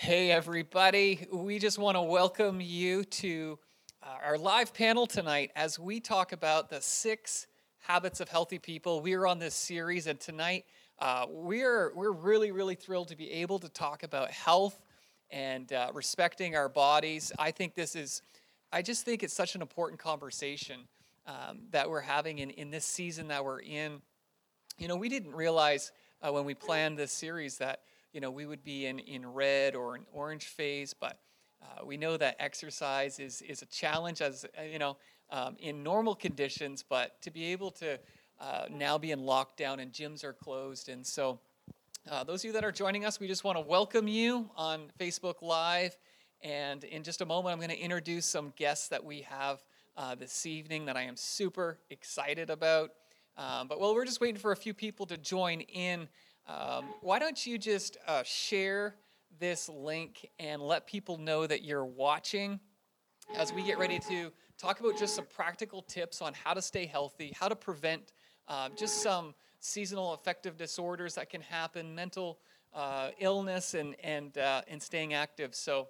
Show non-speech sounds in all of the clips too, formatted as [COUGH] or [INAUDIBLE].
Hey, everybody. We just want to welcome you to uh, our live panel tonight as we talk about the six habits of healthy people. We are on this series, and tonight uh, we're, we're really, really thrilled to be able to talk about health and uh, respecting our bodies. I think this is, I just think it's such an important conversation um, that we're having in, in this season that we're in. You know, we didn't realize uh, when we planned this series that, you know, we would be in, in red or an orange phase, but uh, we know that exercise is, is a challenge as, uh, you know, um, in normal conditions, but to be able to uh, now be in lockdown and gyms are closed. And so, uh, those of you that are joining us, we just want to welcome you on Facebook Live. And in just a moment, I'm going to introduce some guests that we have uh, this evening that I am super excited about. Um, but while we're just waiting for a few people to join in, um, why don't you just uh, share this link and let people know that you're watching as we get ready to talk about just some practical tips on how to stay healthy, how to prevent uh, just some seasonal affective disorders that can happen, mental uh, illness, and and uh, and staying active. So,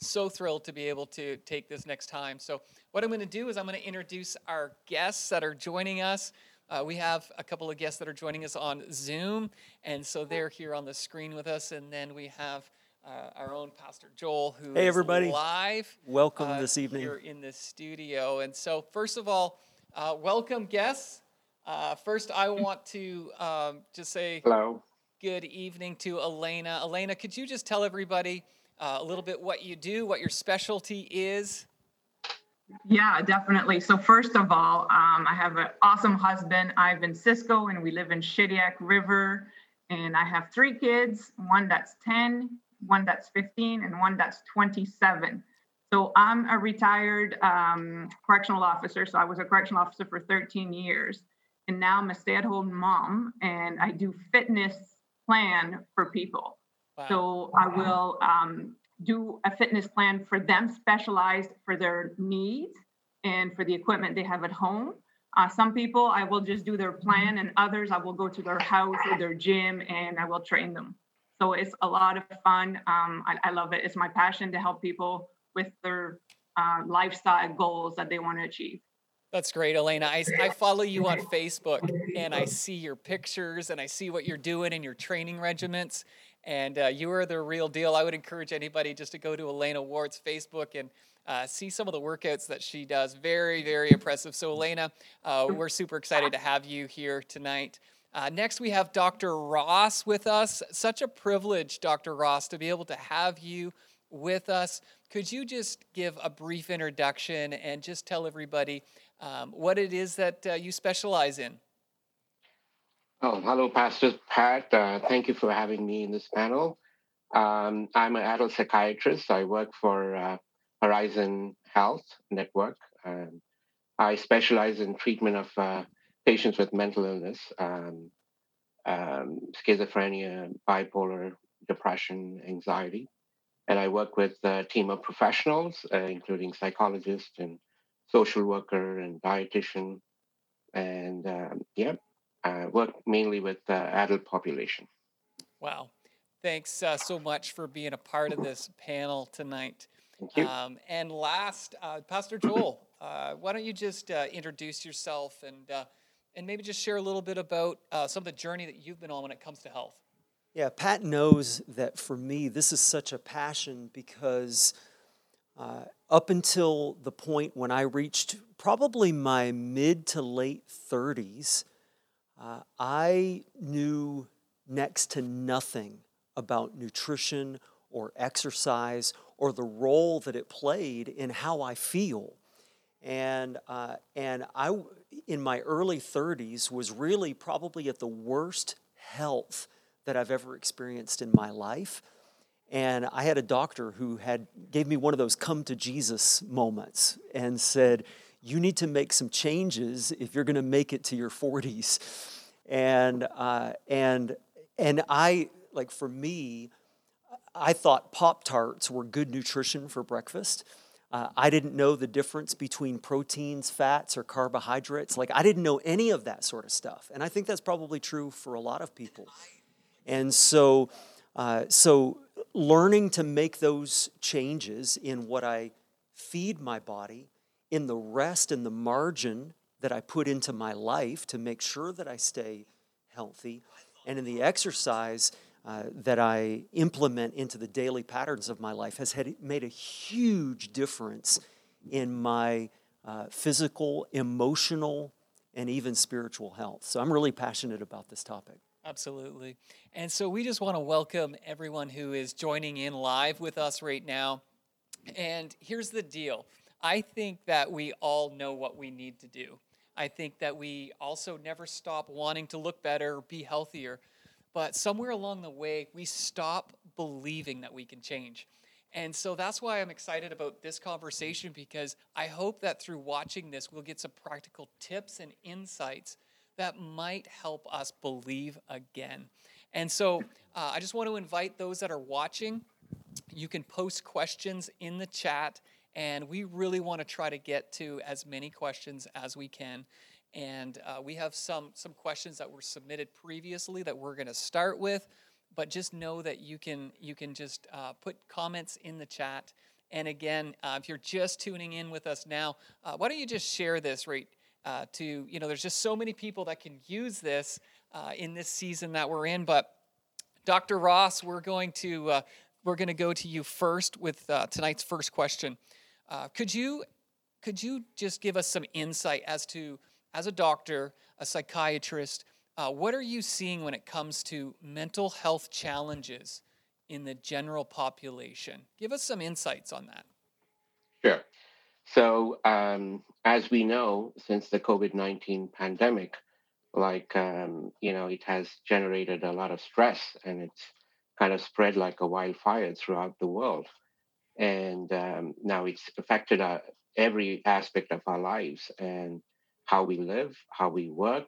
so thrilled to be able to take this next time. So, what I'm going to do is I'm going to introduce our guests that are joining us. Uh, we have a couple of guests that are joining us on Zoom, and so they're here on the screen with us. And then we have uh, our own Pastor Joel, who hey everybody, live. Welcome uh, this evening here in the studio. And so, first of all, uh, welcome guests. Uh, first, I want to um, just say hello. Good evening to Elaina. Elaina, could you just tell everybody uh, a little bit what you do, what your specialty is? Yeah, definitely. So first of all, um, I have an awesome husband, Ivan Cisco, and we live in Shediac River. And I have three kids, one that's 10, one that's 15, and one that's 27. So I'm a retired um, correctional officer. So I was a correctional officer for 13 years and now I'm a stay-at-home mom, and I do fitness plan for people. Wow. So I will um, do a fitness plan for them, specialized for their needs and for the equipment they have at home. Uh, some people I will just do their plan, and others I will go to their house or their gym and I will train them. So it's a lot of fun. Um, I, I, love it. It's my passion to help people with their uh, lifestyle goals that they want to achieve. That's great, Elaina. I, I follow you on [LAUGHS] Facebook and I see your pictures and I see what you're doing in your training regiments. And uh, you are the real deal. I would encourage anybody just to go to Elaina Ward's Facebook and uh, see some of the workouts that she does. Very, very impressive. So, Elaina, uh, we're super excited to have you here tonight. Uh, next, we have Dr. Ross with us. Such a privilege, Dr. Ross, to be able to have you with us. Could you just give a brief introduction and just tell everybody um, what it is that uh, you specialize in. Oh, hello, Pastor Pat. Uh, thank you for having me in this panel. Um, I'm an adult psychiatrist. I work for uh, Horizon Health Network. Um, I specialize in treatment of uh, patients with mental illness, um, um, schizophrenia, bipolar, depression, anxiety. And I work with a team of professionals, uh, including psychologists and social worker and dietitian, and um, yeah, I work mainly with uh, adult population. Wow, thanks uh, so much for being a part of this panel tonight. Thank you. Um, and last, uh, Pastor Joel, uh, why don't you just uh, introduce yourself and uh, and maybe just share a little bit about some of the journey that you've been on when it comes to health. Yeah, Pat knows that for me, this is such a passion because uh, up until the point when I reached probably my mid to late 30s, uh, I knew next to nothing about nutrition or exercise or the role that it played in how I feel. And, uh, and I, in my early 30s, was really probably at the worst health that I've ever experienced in my life. And I had a doctor who had gave me one of those come to Jesus moments and said, "You need to make some changes if you're going to make it to your 40s." And uh, and and I like for me, I thought Pop Tarts were good nutrition for breakfast. Uh, I didn't know the difference between proteins, fats, or carbohydrates. Like, I didn't know any of that sort of stuff. And I think that's probably true for a lot of people. And so, uh, so learning to make those changes in what I feed my body, in the rest and the margin that I put into my life to make sure that I stay healthy, and in the exercise uh, that I implement into the daily patterns of my life has had, made a huge difference in my uh, physical, emotional, and even spiritual health. So I'm really passionate about this topic. Absolutely. And so we just want to welcome everyone who is joining in live with us right now. And here's the deal I think that we all know what we need to do. I think that we also never stop wanting to look better, be healthier. But somewhere along the way, we stop believing that we can change. And so that's why I'm excited about this conversation because I hope that through watching this, we'll get some practical tips and insights that might help us believe again. And so uh, I just want to invite those that are watching. You can post questions in the chat, and we really want to try to get to as many questions as we can. And uh, we have some some questions that were submitted previously that we're going to start with, but just know that you can you can just uh, put comments in the chat. And again, uh, if you're just tuning in with us now, uh, why don't you just share this right uh, to you know? There's just so many people that can use this uh, in this season that we're in. But Dr. Ross, we're going to we're going to go to you first with tonight's first question. Could you could you just give us some insight as to as a doctor, a psychiatrist, uh, what are you seeing when it comes to mental health challenges in the general population? Give us some insights on that. Sure. So, um, as we know, since the COVID 19 pandemic, like, um, you know, it has generated a lot of stress and it's kind of spread like a wildfire throughout the world. And um, now it's affected our, every aspect of our lives. And how we live, how we work,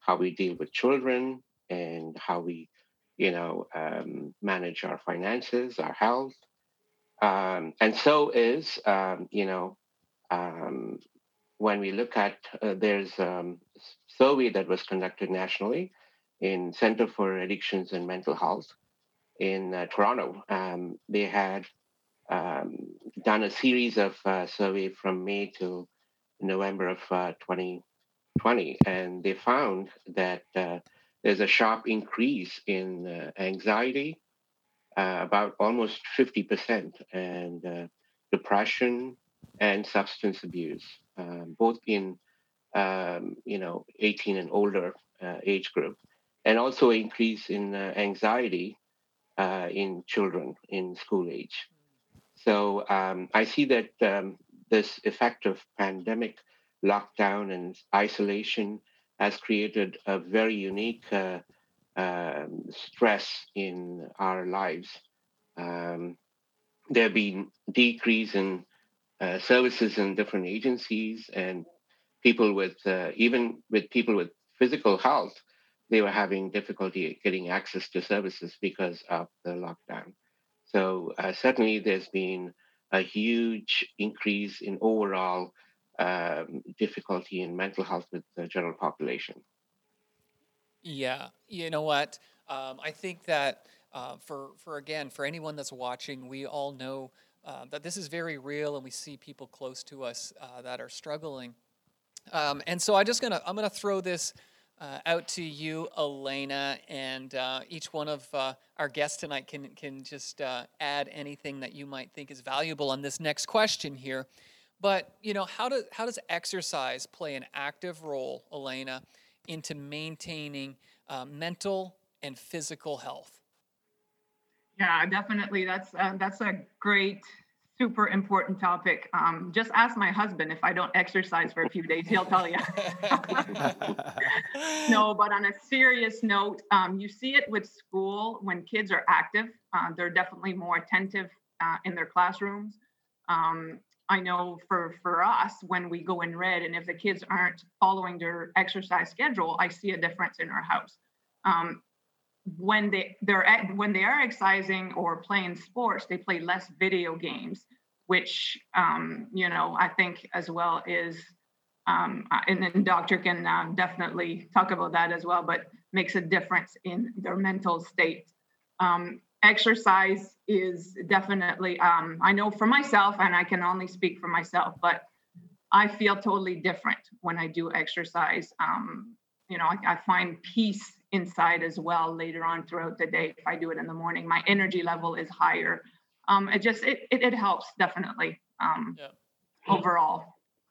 how we deal with children, and how we, you know, um, manage our finances, our health. Um, and so is, um, you know, um, when we look at, uh, there's um, a survey that was conducted nationally in Center for Addictions and Mental Health in uh, Toronto. Um, they had done a series of uh, survey from May to November of uh, 2020, and they found that uh, there's a sharp increase in uh, anxiety, uh, about almost 50%, and uh, depression and substance abuse, um, both in um, you know 18 and older age group, and also increase in anxiety in children in school age. So um, I see that um, this effect of pandemic lockdown and isolation has created a very unique uh, um, stress in our lives. Um, there have been decrease in uh, services in different agencies and people with uh, even with people with physical health they were having difficulty getting access to services because of the lockdown so uh, certainly there's been a huge increase in overall um, difficulty in mental health with the general population. Yeah, you know what? Um, I think that uh, for for again for anyone that's watching, we all know uh, that this is very real, and we see people close to us uh, that are struggling. Um, and so I'm just gonna I'm gonna throw this uh, out to you, Elaina, and uh, each one of uh, our guests tonight can can just uh, add anything that you might think is valuable on this next question here. But you know, how does how does exercise play an active role, Elaina, into maintaining uh, mental and physical health? Yeah, definitely. That's uh, that's a great super important topic. Um, just ask my husband if I don't exercise for a few days, he'll tell you. [LAUGHS] no, but on a serious note, um, you see it with school when kids are active. Uh, they're definitely more attentive uh, in their classrooms. Um, I know for for us when we go in red, and if the kids aren't following their exercise schedule, I see a difference in our house. Um, when they they're at, when they are exercising or playing sports, they play less video games, which um, you know I think as well is, um, uh, and then doctor can uh, definitely talk about that as well, but makes a difference in their mental state. Um, exercise is definitely, um, I know for myself, and I can only speak for myself, but I feel totally different when I do exercise. Um, you know, I, I find peace inside as well later on throughout the day if I do it in the morning. My energy level is higher. Um, it just it it, it helps definitely um, yeah. overall.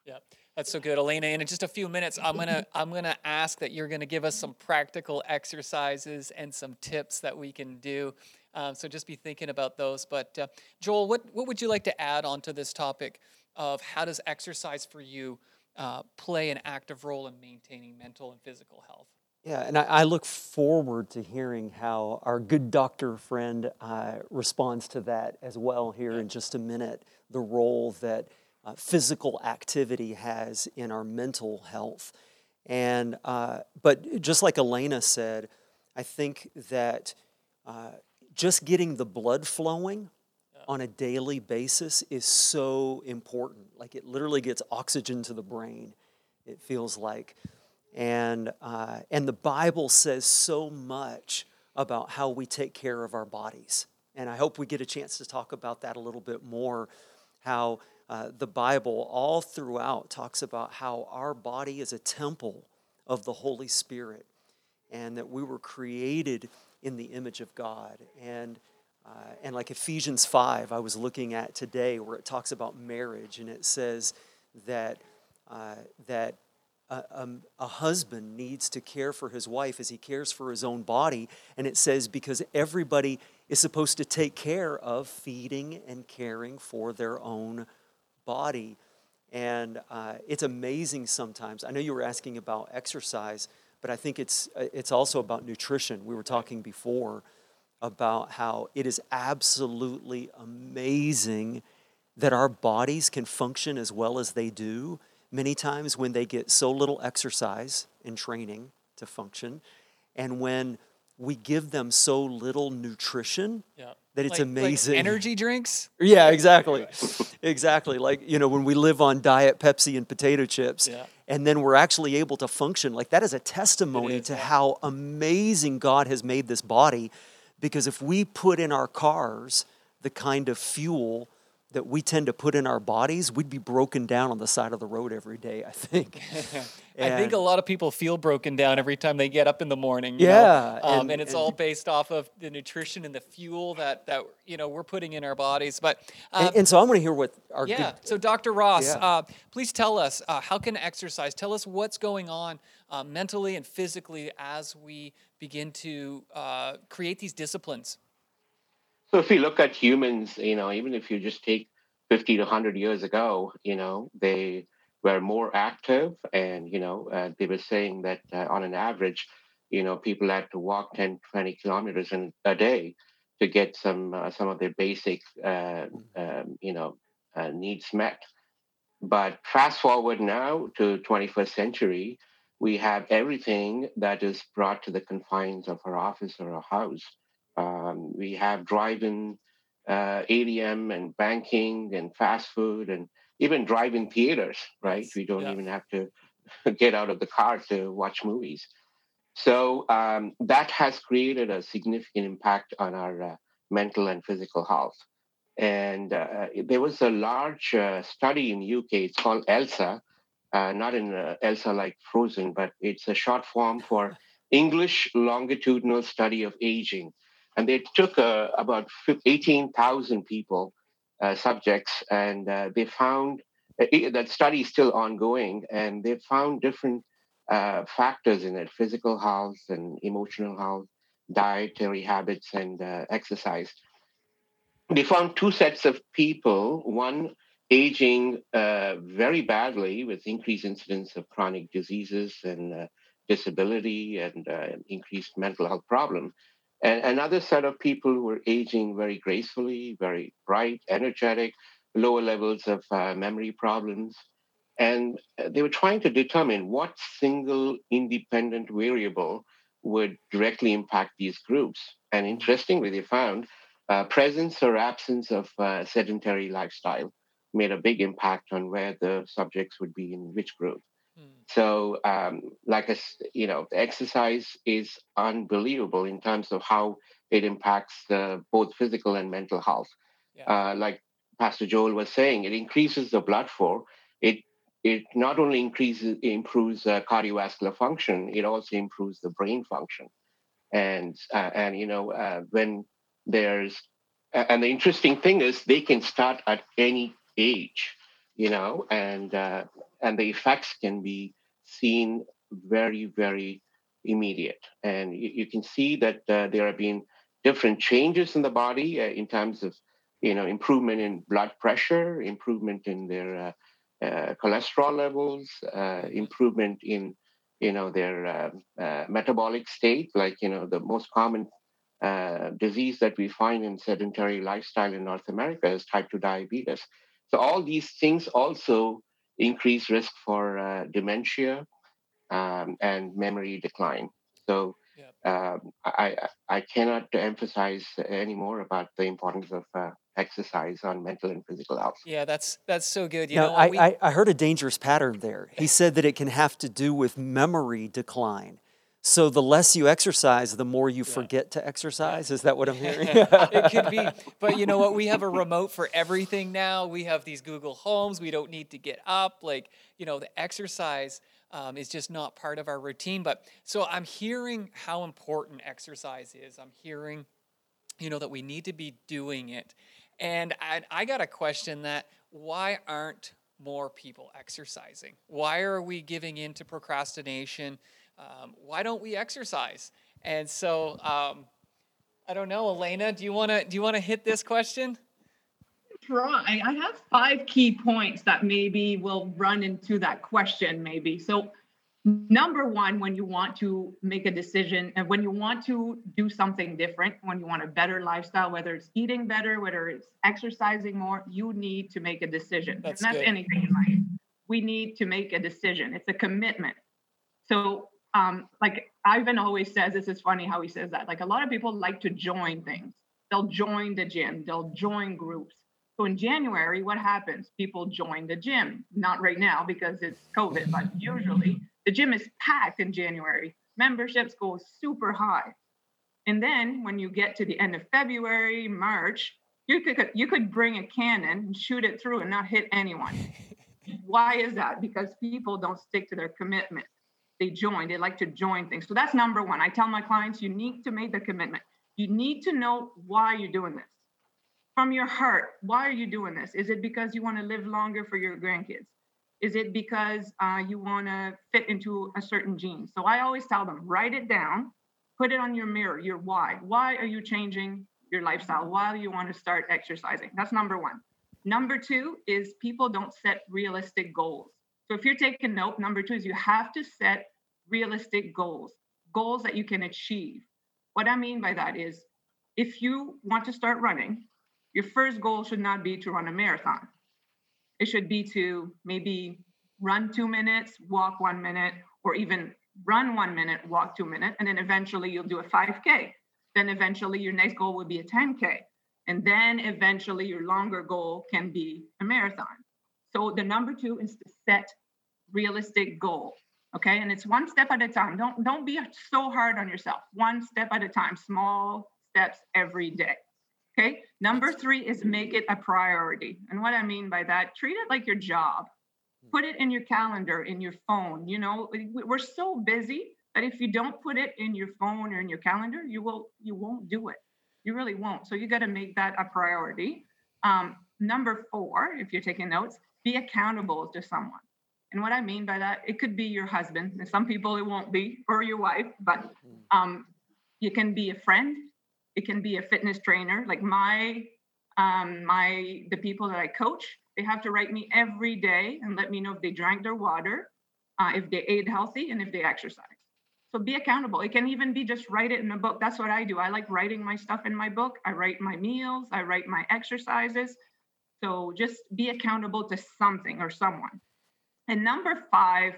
Yeah. That's so good, Elaina. And in just a few minutes, I'm gonna I'm gonna ask that you're gonna give us some practical exercises and some tips that we can do. Um, so just be thinking about those. But uh, Joel, what what would you like to add onto this topic of how does exercise for you uh, play an active role in maintaining mental and physical health? Yeah, and I, I look forward to hearing how our good doctor friend uh, responds to that as well here in just a minute. The role that uh, physical activity has in our mental health. And, uh, but just like Elaina said, I think that uh, just getting the blood flowing on a daily basis is so important. Like it literally gets oxygen to the brain, it feels like. And, uh, and the Bible says so much about how we take care of our bodies. And I hope we get a chance to talk about that a little bit more. How uh, the Bible, all throughout, talks about how our body is a temple of the Holy Spirit and that we were created in the image of God. And, uh, and like Ephesians 5, I was looking at today, where it talks about marriage, and it says that, uh, that a, um, a, husband needs to care for his wife as he cares for his own body. And it says, because everybody is supposed to take care of feeding and caring for their own body. And uh, it's amazing sometimes. I know you were asking about exercise, but I think it's, uh, it's also about nutrition. We were talking before about how it is absolutely amazing that our bodies can function as well as they do many times when they get so little exercise and training to function and when we give them so little nutrition yeah that it's like, amazing. Like energy drinks? Yeah, exactly. [LAUGHS] exactly. Like, you know, when we live on diet Pepsi and potato chips, yeah. and then we're actually able to function, like that is a testimony is, to yeah. how amazing God has made this body. Because if we put in our cars the kind of fuel that we tend to put in our bodies, we'd be broken down on the side of the road every day, I think. [LAUGHS] I think a lot of people feel broken down every time they get up in the morning. yeah. Um, and, and, it's and, all based off of the nutrition and the fuel that, that you know, we're putting in our bodies. But um, and, and, so I want to hear what our Yeah. Good, so Dr. Ross, yeah. uh, please tell us uh, how can exercise, tell us what's going on uh, mentally and physically as we begin to uh, create these disciplines. So if you look at humans, you know, even if you just take 50 to 100 years ago, you know, they were more active and, you know, uh, they were saying that uh, on an average, you know, people had to walk 10, 20 kilometers in a day to get some uh, some of their basic, uh, um, you know, uh, needs met. But fast forward now to 21st century, we have everything that is brought to the confines of our office or our house. Um, we have drive-in uh, ATM and banking and fast food and even drive-in theaters, right? We don't yeah. even have to [LAUGHS] get out of the car to watch movies. So um, that has created a significant impact on our uh, mental and physical health. And uh, there was a large uh, study in UK. It's called ELSA, uh, not in uh, ELSA like Frozen, but it's a short form for [LAUGHS] English Longitudinal Study of Aging. And they took uh, about 18,000 people, uh, subjects, and uh, they found uh, that study is still ongoing, and they found different uh, factors in it physical health and emotional health, dietary habits, and uh, exercise. They found two sets of people one aging very badly with increased incidence of chronic diseases and disability and increased mental health problems and another set of people who were aging very gracefully, very bright, energetic, lower levels of uh, memory problems. And uh, they were trying to determine what single independent variable would directly impact these groups. And interestingly, they found uh, presence or absence of uh, sedentary lifestyle made a big impact on where the subjects would be in which group. Hmm. So, um, like I, you know, the exercise is unbelievable in terms of how it impacts uh, both physical and mental health. Yeah. Uh, like Pastor Joel was saying, it increases the blood flow. It it not only increases improves uh, cardiovascular function, it also improves the brain function. And uh, and you know uh, when there's and the interesting thing is they can start at any age, you know, and uh, and the effects can be seen very very immediate. And you, you can see that uh, there have been different changes in the body uh, in terms of you know improvement in blood pressure, improvement in their uh, uh, cholesterol levels, uh, improvement in you know their uh, metabolic state, like you know the most common disease that we find in sedentary lifestyle in North America is type 2 diabetes. So all these things also increase risk for dementia um, and memory decline. So um, I, I cannot emphasize any more about the importance of uh, exercise on mental and physical health. Yeah, that's that's so good. You now, know, I, we... I, I heard a dangerous pattern there. He [LAUGHS] said that it can have to do with memory decline. So the less you exercise, the more you yeah. forget to exercise. Is that what I'm hearing? [LAUGHS] it could be. [LAUGHS] But you know what? We have a remote for everything now. We have these Google Homes. We don't need to get up. Like, you know, the exercise um, is just not part of our routine. But so I'm hearing how important exercise is. I'm hearing, you know, that we need to be doing it. And I, I got a question that why aren't more people exercising? Why are we giving in to procrastination? Um, why don't we exercise? And so um, I don't know, Elaina, do you want to do you want to hit this question? I have five key points that maybe will run into that question. Maybe so number one when you want to make a decision and when you want to do something different when you want a better lifestyle whether it's eating better whether it's exercising more you need to make a decision that's and that's good. anything in life we need to make a decision it's a commitment so um, like ivan always says this is funny how he says that like a lot of people like to join things they'll join the gym they'll join groups so in january what happens people join the gym not right now because it's covid but usually the gym is packed in January. Memberships go super high. And then when you get to the end of February, March, you could you could bring a cannon and shoot it through and not hit anyone. [LAUGHS] Why is that? Because people don't stick to their commitment. They join, they like to join things. So that's number one. I tell my clients you need to make the commitment. You need to know why you're doing this. From your heart, why are you doing this? Is it because you want to live longer for your grandkids? Is it because uh, you want to fit into a certain jean? So I always tell them write it down, put it on your mirror, your why. Why are you changing your lifestyle? Why do you want to start exercising? That's number one. Number two is people don't set realistic goals. So if you're taking note, number two is you have to set realistic goals, goals that you can achieve. What I mean by that is if you want to start running, your first goal should not be to run a marathon. It should be to maybe run two minutes, walk one minute, or even run one minute, walk two minutes, and then eventually you'll do a 5K. Then eventually your next goal will be a 10K. And then eventually your longer goal can be a marathon. So the number two is to set realistic goals. Okay. And it's one step at a time. Don't don't be so hard on yourself. One step at a time, small steps every day. Okay. Number three is make it a priority. And what I mean by that, treat it like your job. Put it in your calendar, in your phone. You know, we're so busy that if you don't put it in your phone or in your calendar, you will you won't do it. You really won't. So you got to make that a priority. Um, number four, if you're taking notes, be accountable to someone. And what I mean by that, it could be your husband. And some people it won't be, or your wife, but um, you can be a friend, it can be a fitness trainer. Like my um my the people that i coach they have to write me every day and let me know if they drank their water uh, if they ate healthy and if they exercise so be accountable. It can even be just write it in a book. That's what i do. I like writing my stuff in my book. I write my meals. I write my exercises. So just be accountable to something or someone and number five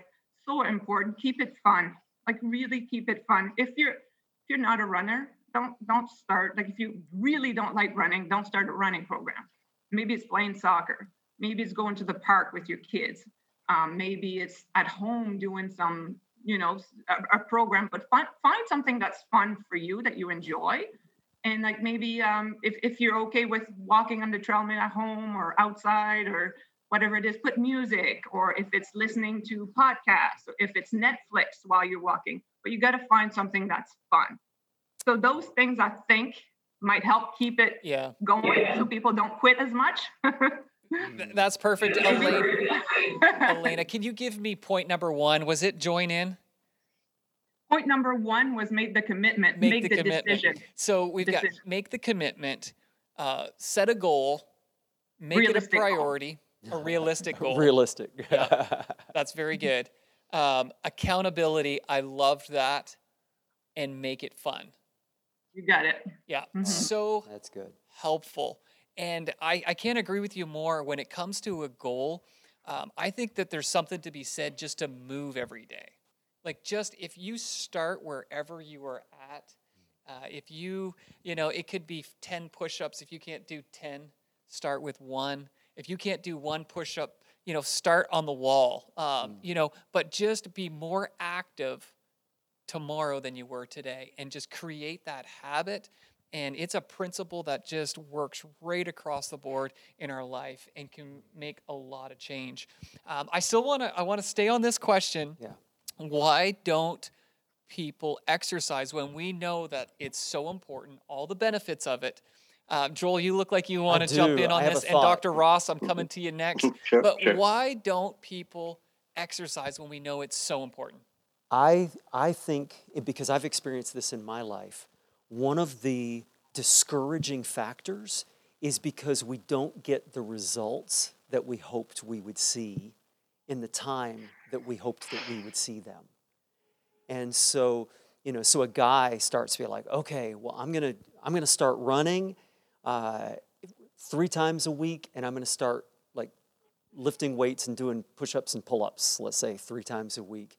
so important keep it fun. Like really keep it fun. If you're if you're not a runner don't don't start like if you really don't like running don't start a running program. Maybe it's playing soccer. Maybe it's going to the park with your kids. Um, maybe it's at home doing some you know a, a program but find, find something that's fun for you that you enjoy. And like maybe um, if, if you're okay with walking on the trail at home or outside or whatever it is put music or if it's listening to podcasts or if it's netflix while you're walking but you got to find something that's fun so those things i think might help keep it yeah. going yeah. so people don't quit as much [LAUGHS] that's perfect elaina, [LAUGHS] elaina can you give me point number one was it join in point number one was make the commitment, make, make the, the, commitment. decision. So we've decision. got make the commitment, uh, set a goal, make realistic it a priority, goal. A realistic [LAUGHS] goal. realistic. [LAUGHS] yeah, that's very [LAUGHS] good. Um, accountability, I loved that, and make it fun. You got it. Yeah, mm-hmm. so that's good. Helpful, and I I can't agree with you more when it comes to a goal. Um, I think that there's something to be said just to move every day. Like, just if you start wherever you are at, uh, if you, you know, it could be 10 push ups. If you can't do 10, start with one. If you can't do one push up, you know, start on the wall, um, mm. you know, but just be more active tomorrow than you were today and just create that habit and it's a principle that just works right across the board in our life and can make a lot of change um, i still want to i want to stay on this question yeah why don't people exercise when we know that it's so important, all the benefits of it? Uh, Joel, you look like you want to jump in on this. And Dr. Ross, I'm coming to you next. [LAUGHS] sure, but sure. why don't people exercise when we know it's so important? I, I think, because I've experienced this in my life, one of the discouraging factors is because we don't get the results that we hoped we would see in the time that we hoped that we would see them. And so, you know, so a guy starts to be like, okay, well, I'm gonna, I'm gonna start running uh, three times a week, and I'm gonna start like lifting weights and doing push-ups and pull-ups, let's say three times a week,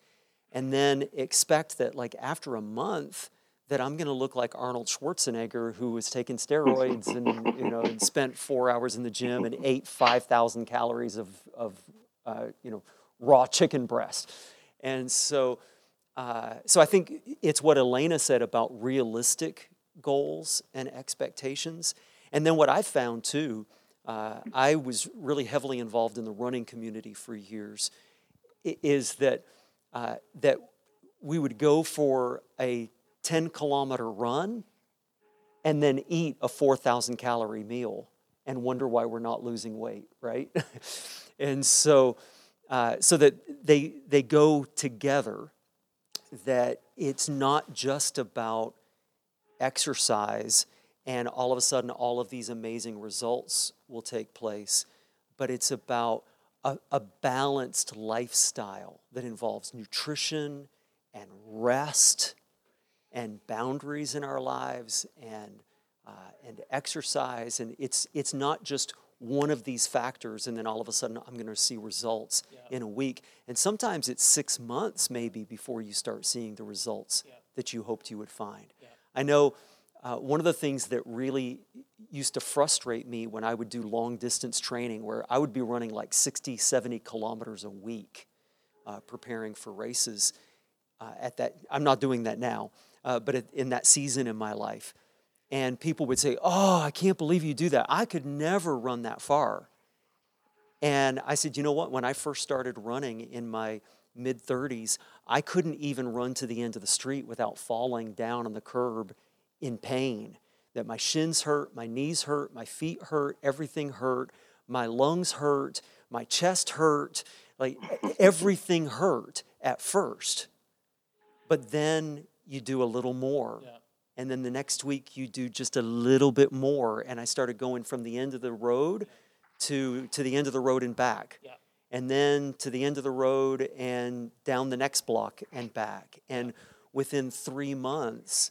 and then expect that like after a month that I'm going to look like Arnold Schwarzenegger, who was taking steroids and you know and spent four hours in the gym and ate five thousand calories of of uh, you know raw chicken breast. And so, uh, so I think it's what Elaina said about realistic goals and expectations. And then what I found too, uh, I was really heavily involved in the running community for years, is that, uh, that we would go for a 10 kilometer run and then eat a 4,000 calorie meal and wonder why we're not losing weight, right? [LAUGHS] and so, uh, so that they, they go together, that it's not just about exercise and all of a sudden all of these amazing results will take place, but it's about a, a balanced lifestyle that involves nutrition and rest and boundaries in our lives and, uh, and exercise. And it's, it's not just one of these factors and then all of a sudden i'm going to see results yeah. in a week and sometimes it's six months maybe before you start seeing the results yeah. that you hoped you would find yeah. i know uh, one of the things that really used to frustrate me when i would do long distance training where i would be running like 60 70 kilometers a week uh, preparing for races uh, at that i'm not doing that now uh, but in that season in my life and people would say, Oh, I can't believe you do that. I could never run that far. And I said, You know what? When I first started running in my mid 30s, I couldn't even run to the end of the street without falling down on the curb in pain. That my shins hurt, my knees hurt, my feet hurt, everything hurt, my lungs hurt, my chest hurt, like everything hurt at first. But then you do a little more. Yeah and then the next week you do just a little bit more and i started going from the end of the road to to the end of the road and back yeah. and then to the end of the road and down the next block and back and within three months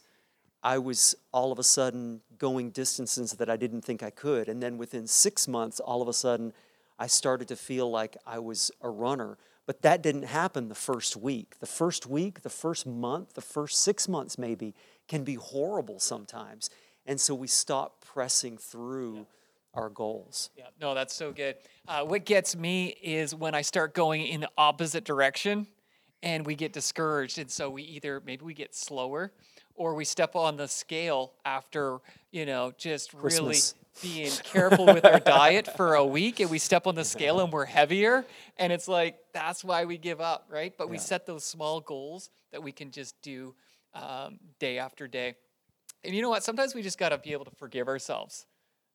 i was all of a sudden going distances that i didn't think i could and then within six months all of a sudden i started to feel like i was a runner but that didn't happen the first week the first week the first month the first six months maybe can be horrible sometimes. And so we stop pressing through yeah. our goals. Yeah, no, that's so good. Uh, what gets me is when I start going in the opposite direction and we get discouraged. And so we either, maybe we get slower or we step on the scale after you know just Christmas. really being careful with our diet for a week and we step on the scale and we're heavier. And it's like that's why we give up right? But we set those small goals that we can just do um, day after day. And you know what? Sometimes we just got to be able to forgive ourselves.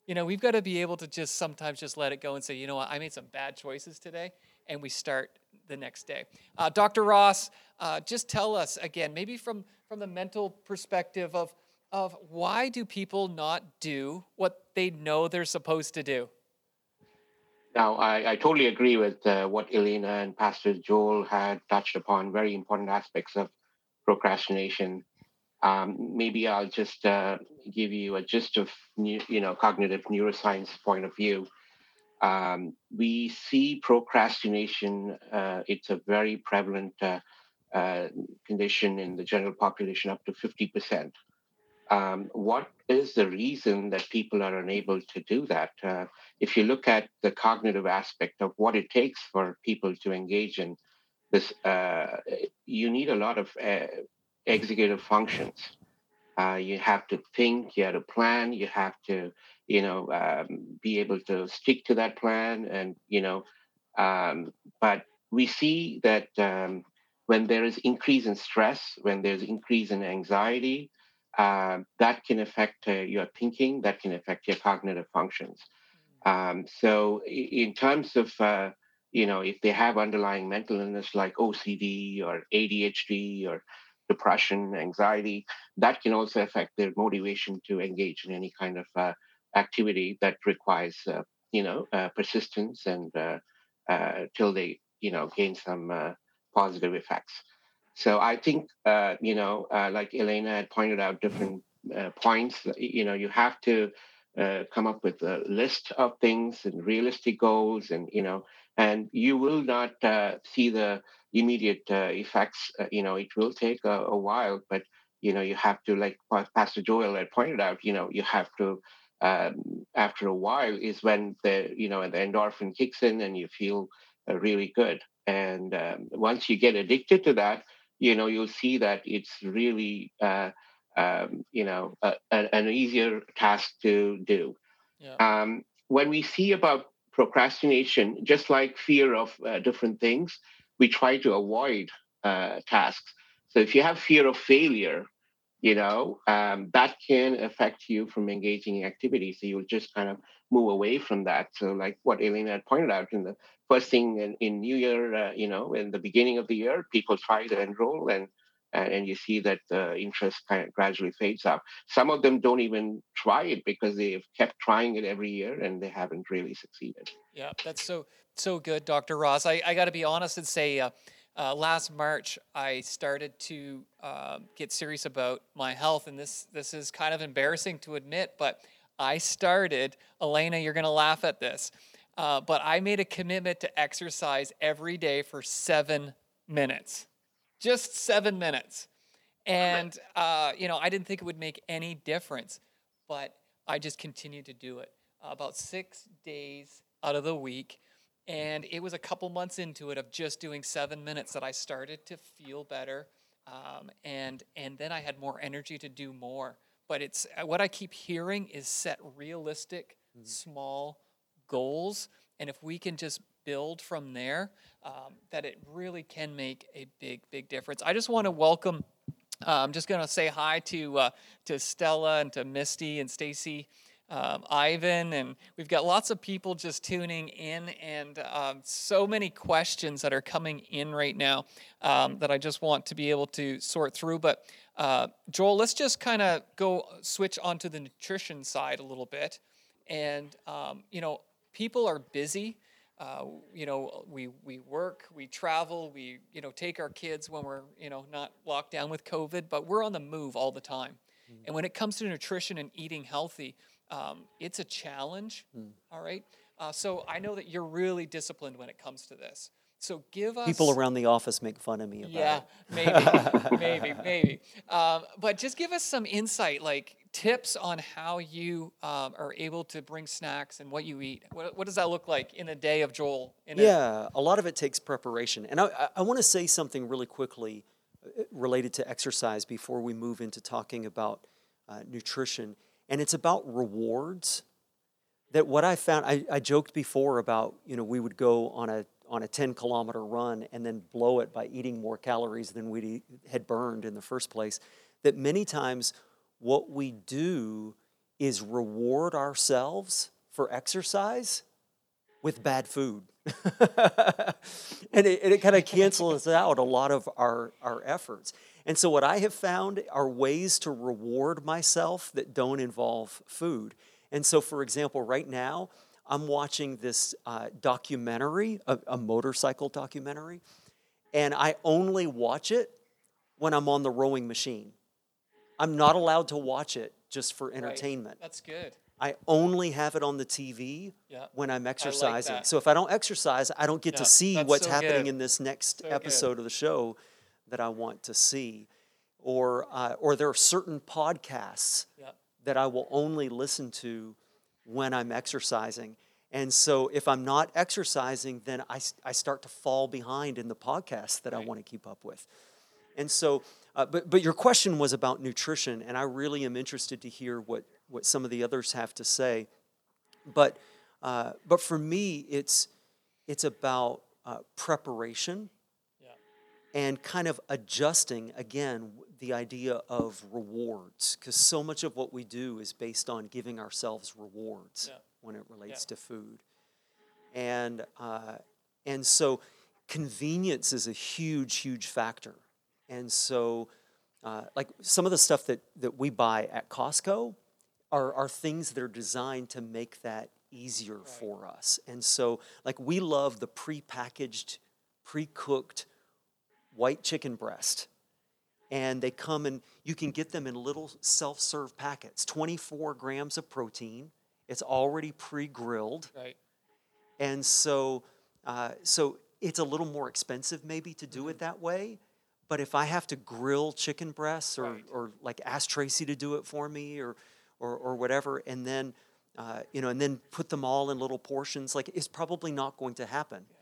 You know we've got to be able to just sometimes just let it go and say you know what? I made some bad choices today and we start the next day uh, dr ross uh, just tell us again maybe from from the mental perspective of of why do people not do what they know they're supposed to do Now, I, I totally agree with uh, what Elaina and Pastor Joel had touched upon, very important aspects of procrastination. Um, maybe I'll just uh, give you a gist of, you know, cognitive neuroscience point of view. Um, we see procrastination, uh, it's a very prevalent uh, uh, condition in the general population, up to 50%. Um, what is the reason that people are unable to do that? Uh, if you look at the cognitive aspect of what it takes for people to engage in this, uh, you need a lot of uh, executive functions. You have to think, you have to plan, you have to, you know, um, be able to stick to that plan, and you know, um, but we see that um, when there is increase in stress, when there's increase in anxiety, uh, that can affect uh, your thinking, that can affect your cognitive functions. Um, so, in terms of, uh, you know, if they have underlying mental illness like OCD or ADHD or depression, anxiety, that can also affect their motivation to engage in any kind of uh, activity that requires, uh, you know, uh, persistence and uh, till they, you know, gain some positive effects. So I think, you know, like Elaina had pointed out, different points. You know, you have to come up with a list of things and realistic goals, and you know, and you will not see the immediate uh, effects. Uh, you know, it will take a, a while, but you know, you have to, like Pastor Joel had pointed out, you know, you have to. Um, after a while, is when the you know the endorphin kicks in and you feel uh, really good. And um, once you get addicted to that, you know you'll see that it's really uh, um, you know a, a- an easier task to do. Yeah. Um, when we see about procrastination just like fear of uh, different things we try to avoid uh, tasks. So if you have fear of failure you know um, that can affect you from engaging in activities so you'll just kind of move away from that so like what elaina had pointed out in the first thing in, in new year uh, you know in the beginning of the year people try to enroll and and and you see that the interest kind of gradually fades out some of them don't even try it because they've kept trying it every year and they haven't really succeeded Yeah, that's so so good, Dr. Ross. I, I got to be honest and say, uh, uh, last March I started to um, get serious about my health, and this this is kind of embarrassing to admit, but I started. Elaina, you're gonna laugh at this, uh, but I made a commitment to exercise every day for seven minutes, just seven minutes, and uh, you know I didn't think it would make any difference, but I just continued to do it about six days out of the week. And it was a couple months into it of just doing seven minutes that I started to feel better. Um, and, and then I had more energy to do more. But it's uh, what I keep hearing is set realistic, small goals. And if we can just build from there, um, that it really can make a big, big difference. I just want to welcome uh, I'm just going to say hi to uh, to Stella and to Misty and Stacy, um, Ivan, and we've got lots of people just tuning in, and um, so many questions that are coming in right now um, that I just want to be able to sort through. But uh, Joel, let's just kind of go switch onto the nutrition side a little bit, and um, you know, people are busy. Uh, you know, we we work, we travel, we you know take our kids when we're you know not locked down with COVID, but we're on the move all the time. And when it comes to nutrition and eating healthy, um, it's a challenge. all right. Uh, so I know that you're really disciplined when it comes to this. So give us People around the office make fun of me about yeah, it. maybe, [LAUGHS] maybe, maybe. Um, but just give us some insight, like tips on how you um, are able to bring snacks and what you eat. What, what does that look like in a day of Joel? In a- Yeah, a lot of it takes preparation. And I, I, I want to say something really quickly uh, related to exercise before we move into talking about uh, nutrition, and it's about rewards. That what I found, I, I joked before about, you know, we would go on a on a 10 kilometer run and then blow it by eating more calories than we had burned in the first place. That many times what we do is reward ourselves for exercise with bad food. [LAUGHS] and it, it kind of cancels out a lot of our, our efforts. And so, what I have found are ways to reward myself that don't involve food. And so, for example, right now, I'm watching this uh, documentary, a, a motorcycle documentary, and I only watch it when I'm on the rowing machine. I'm not allowed to watch it just for entertainment. Right. That's good. I only have it on the TV yeah. when I'm exercising. Like so if I don't exercise, I don't get yeah, to see what's so happening good. in this next so episode good. of the show that I want to see. Or, uh, or there are certain podcasts yeah. that I will only listen to when I'm exercising. And so if I'm not exercising, then I, I start to fall behind in the podcast that right. I want to keep up with. And so, uh, but, but your question was about nutrition, and I really am interested to hear what, what some of the others have to say. But, uh, but for me, it's, it's about uh, preparation. And kind of adjusting, again, the idea of rewards, because so much of what we do is based on giving ourselves rewards yeah. when it relates yeah. to food. And, uh, and so convenience is a huge, huge factor. And so, uh, like some of the stuff that, that we buy at Costco are, are things that are designed to make that easier right. for us. And so, like, we love the pre-packaged, pre-cooked white chicken breast and they come and you can get them in little self-serve packets 24 grams of protein it's already pre-grilled right and so uh, so it's a little more expensive maybe to do mm-hmm. it that way but if i have to grill chicken breasts or, right. or like ask tracy to do it for me or or, or whatever and then uh, you know and then put them all in little portions like it's probably not going to happen yeah.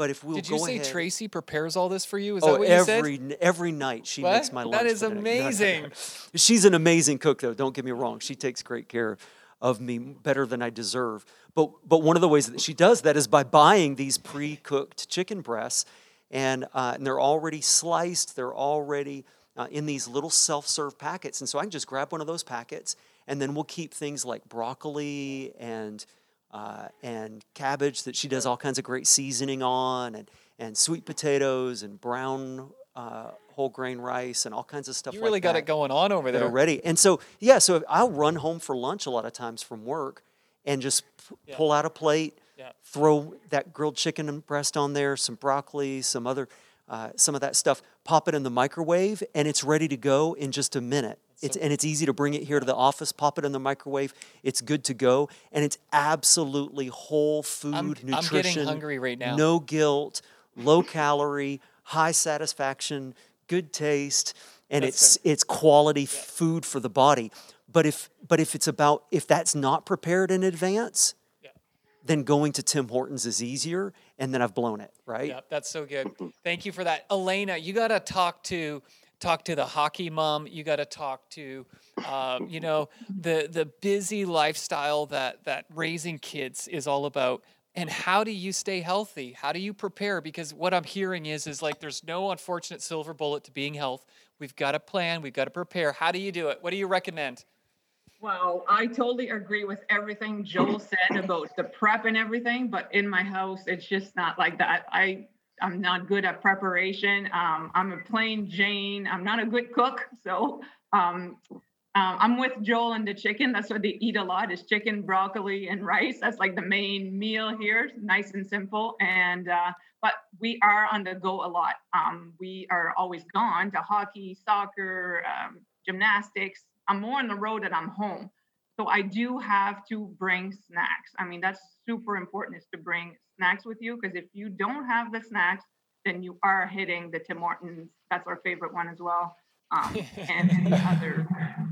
But if we'll Did you say ahead, Tracy prepares all this for you? Is oh, that what every, you said? Every night she what? makes my lunch. That is [LAUGHS] amazing. She's an amazing cook, though. Don't get me wrong. She takes great care of me better than I deserve. But but one of the ways that she does that is by buying these pre-cooked chicken breasts, and, uh, and they're already sliced. They're already uh, in these little self-serve packets, and so I can just grab one of those packets, and then we'll keep things like broccoli and uh, and cabbage that she does all kinds of great seasoning on, and, and sweet potatoes and brown uh, whole grain rice and all kinds of stuff. You really like got it going on over there already. And so yeah, so I'll run home for lunch a lot of times from work, and just p- yeah. pull out a plate, yeah. throw that grilled chicken and breast on there, some broccoli, some other. Uh, some of that stuff, pop it in the microwave, and it's ready to go in just a minute. It's, and it's easy to bring it here to the office, pop it in the microwave. It's good to go, and it's absolutely whole food I'm, nutrition. I'm getting hungry right now. No guilt, low calorie, high satisfaction, good taste, and that's it's good. it's quality yeah. food for the body. But if but if it's about if that's not prepared in advance, yeah. then going to Tim Hortons is easier, and then I've blown it. Right? Yeah, that's so good. Thank you for that, Elaina. You got to talk to talk to the hockey mom. You got to talk to, um, you know, the the busy lifestyle that that raising kids is all about. And how do you stay healthy? How do you prepare? Because what I'm hearing is is like there's no unfortunate silver bullet to being health. We've got to plan. We've got to prepare. How do you do it? What do you recommend? Well, I totally agree with everything Joel said about the prep and everything, but in my house, it's just not like that. I I'm not good at preparation. Um, I'm a plain Jane. I'm not a good cook. So um, um, I'm with Joel and the chicken. That's what they eat a lot is chicken, broccoli, and rice. That's like the main meal here. Nice and simple. And uh, but we are on the go a lot. Um, we are always gone to hockey, soccer, um, gymnastics. I'm more on the road than I'm home. So I do have to bring snacks. I mean, that's super important is to bring snacks with you because if you don't have the snacks, then you are hitting the Tim Hortons. That's our favorite one as well. Um, [LAUGHS] and, and other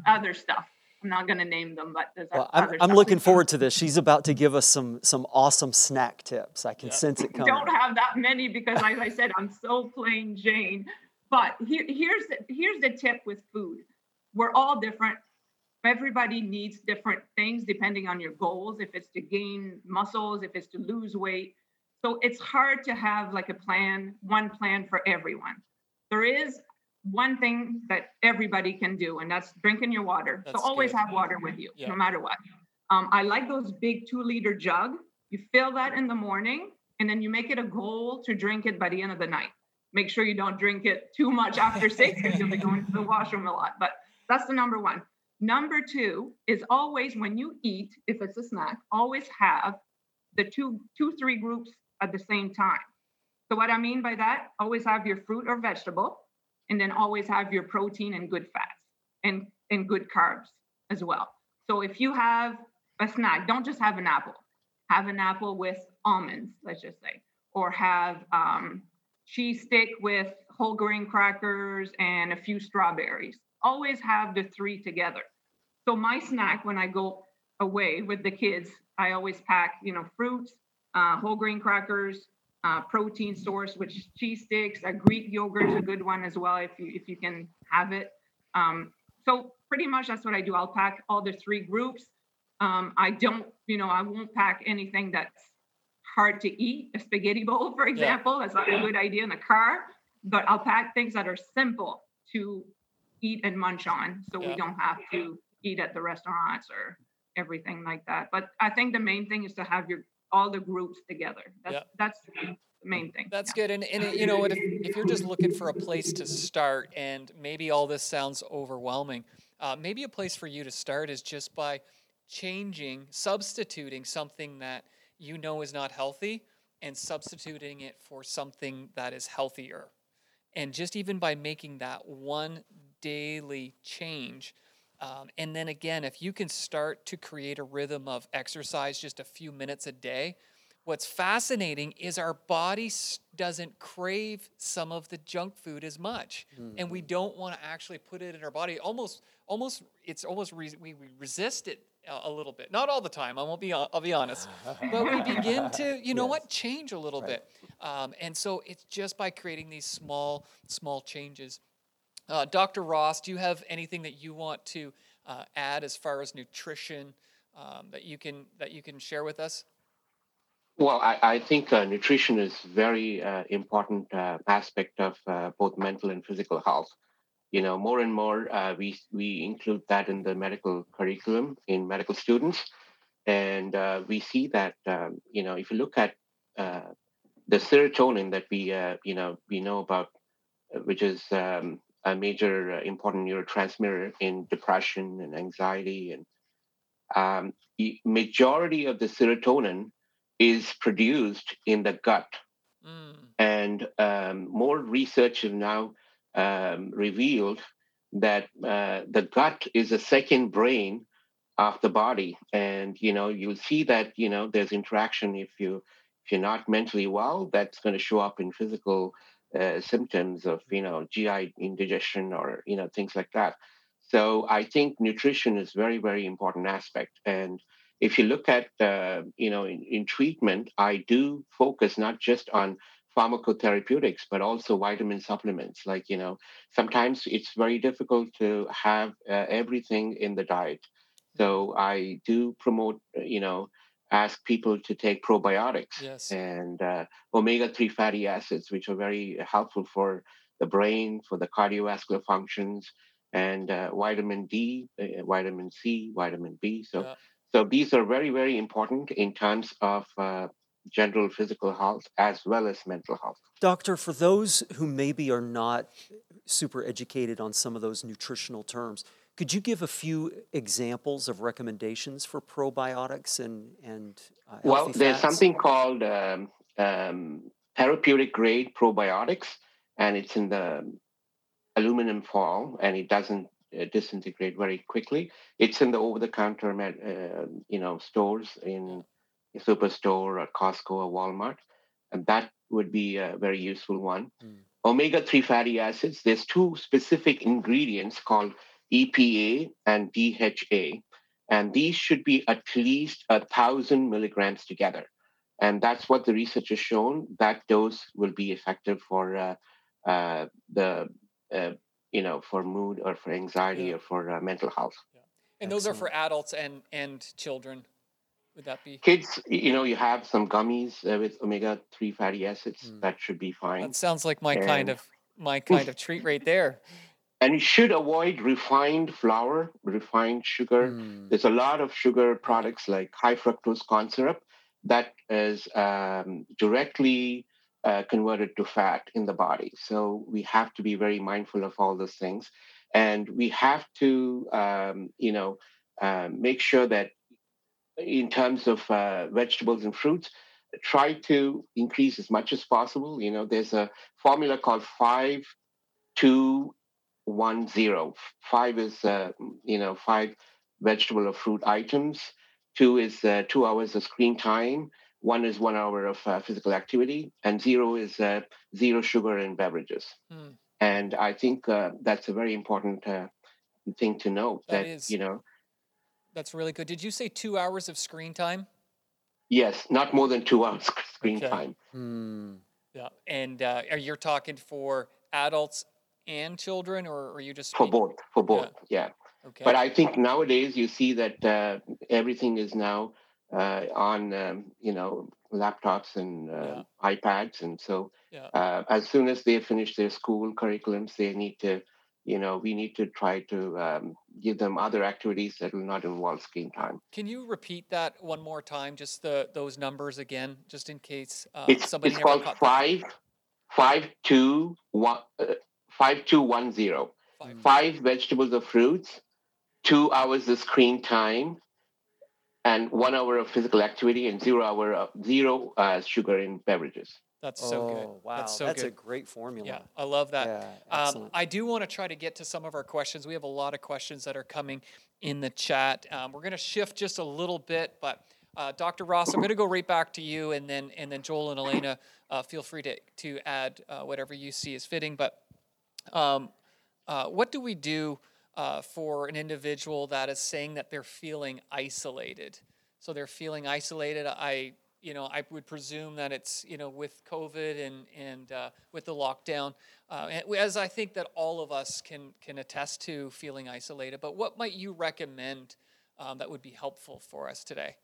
other stuff. I'm not going to name them, but there's well, I'm, I'm looking forward to this. She's about to give us some some awesome snack tips. I can yeah. sense it [LAUGHS] coming. Don't have that many because, like I said, I'm so plain Jane. but here, here's the, here's the tip with food. We're all different. Everybody needs different things depending on your goals. If it's to gain muscles, if it's to lose weight, so it's hard to have like a plan, one plan for everyone. There is one thing that everybody can do, and that's drinking your water. That's so always good. have water with you, yeah. no matter what. Um, I like those big two liter jug. You fill that in the morning, and then you make it a goal to drink it by the end of the night. Make sure you don't drink it too much after six because you'll be going to the washroom a lot. But that's the number one. Number two is always when you eat, if it's a snack, always have the two, two, three groups at the same time. So what I mean by that, always have your fruit or vegetable, and then always have your protein and good fats and, and good carbs as well. So if you have a snack, don't just have an apple. Have an apple with almonds, let's just say, or have um, cheese stick with whole grain crackers and a few strawberries. Always have the three together. So my snack when I go away with the kids, I always pack, you know, fruits, uh, whole grain crackers, uh, protein source, which cheese sticks, a Greek yogurt is a good one as well if you if you can have it. Um, so pretty much that's what I do. I'll pack all the three groups. Um, I don't, you know, I won't pack anything that's hard to eat. A spaghetti bowl, for example, yeah. that's not a good idea in the car. But I'll pack things that are simple to eat and munch on, so yeah. we don't have to eat at the restaurants or everything like that. But I think the main thing is to have your all the groups together. That's yeah. that's the main thing. That's yeah. good. And, and you know, if, if you're just looking for a place to start, and maybe all this sounds overwhelming, uh, maybe a place for you to start is just by changing, substituting something that you know is not healthy, and substituting it for something that is healthier. And just even by making that one daily change, um, and then again, if you can start to create a rhythm of exercise just a few minutes a day, what's fascinating is our body doesn't crave some of the junk food as much, mm-hmm. and we mm-hmm. don't want to actually put it in our body. Almost, almost, it's almost re- we, we resist it a, a little bit. Not all the time. I won't be. I'll be honest, [LAUGHS] but we begin to, you know, yes. what, change a little right. bit. Um, and so it's just by creating these small, small changes. Uh, Dr. Ross, do you have anything that you want to uh, add as far as nutrition um, that you can that you can share with us? Well, I, I think uh, nutrition is very uh, important uh, aspect of uh, both mental and physical health. You know, more and more we we include that in the medical curriculum in medical students, and we see that um, you know if you look at the serotonin that we you know we know about, which is um, a major uh, important neurotransmitter in depression and anxiety and um, majority of the serotonin is produced in the gut mm. and um, more research have now um, revealed that uh, the gut is a second brain of the body and you know you'll see that you know there's interaction if you if you're not mentally well that's going to show up in physical uh, symptoms of you know GI indigestion or you know things like that. So I think nutrition is very very important aspect. And if you look at uh, you know in, in treatment, I do focus not just on pharmacotherapeutics but also vitamin supplements. Like you know sometimes it's very difficult to have uh, everything in the diet. So I do promote you know ask people to take probiotics yes. and uh, omega-3 fatty acids which are very helpful for the brain for the cardiovascular functions and uh, vitamin d uh, vitamin c vitamin b so yeah. so these are very very important in terms of uh, general physical health as well as mental health doctor for those who maybe are not super educated on some of those nutritional terms could you give a few examples of recommendations for probiotics and and uh, well, there's something called um, um, therapeutic grade probiotics, and it's in the aluminum foil, and it doesn't uh, disintegrate very quickly. It's in the over-the-counter, uh, you know, stores in a superstore or Costco or Walmart, and that would be a very useful one. Mm. Omega-3 fatty acids. There's two specific ingredients called EPA and DHA. And these should be at least a thousand milligrams together. And that's what the research has shown. That dose will be effective for uh, uh, the uh, you know for mood or for anxiety Yeah. or for uh, mental health. And those are for adults and and children. Would that be? Kids, you know, you have some gummies uh, with omega three fatty acids Mm. that should be fine. That sounds like my kind of my kind of treat right there. And you should avoid refined flour, refined sugar. Mm. There's a lot of sugar products like high fructose corn syrup that is um, directly uh, converted to fat in the body. So we have to be very mindful of all those things, and we have to, um, you know, uh, make sure that in terms of uh, vegetables and fruits, try to increase as much as possible. You know, there's a formula called five, two, one zero. Five is uh, you know five vegetable or fruit items. Two is uh, two hours of screen time. One is one hour of uh, physical activity, and zero is uh, zero sugar in beverages. Hmm. And I think uh, that's a very important uh, thing to note. That That, is. you know, That's really good. Did you say two hours of screen time? yes, not more than two hours screen Okay. time Mm. Yeah. And uh, are talking for adults and children, or are you just for both. For both, yeah. Okay. But I think nowadays you see that uh, everything is now uh, on, um, you know, laptops and uh, iPads, and so Yeah. uh, as soon as they finish their school curriculums, they need to, you know, we need to try to um, give them other activities that will not involve screen time. Can you repeat that one more time? Just the those numbers again, just in case uh, it's somebody it's called that. five, five two one, uh, five two one zero. Five. five vegetables or fruits, two hours of screen time, and one hour of physical activity, and zero hour of zero uh, sugar in beverages. That's so good. Oh, wow. That's so That's a great formula. Yeah, I love that. Yeah, Um. I do want to try to get to some of our questions. We have a lot of questions that are coming in the chat. Um, we're going to shift just a little bit, but uh, Dr. Ross, I'm going to go right back to you, and then and then Joel and Elaina, uh, feel free to to add uh, whatever you see is fitting. But um, uh, what do we do uh, for an individual that is saying that they're feeling isolated? So they're feeling isolated. I, you know, I would presume that it's, you know, with COVID and and uh, with the lockdown, uh, as I think that all of us can can attest to feeling isolated. But what might you recommend um, that would be helpful for us today?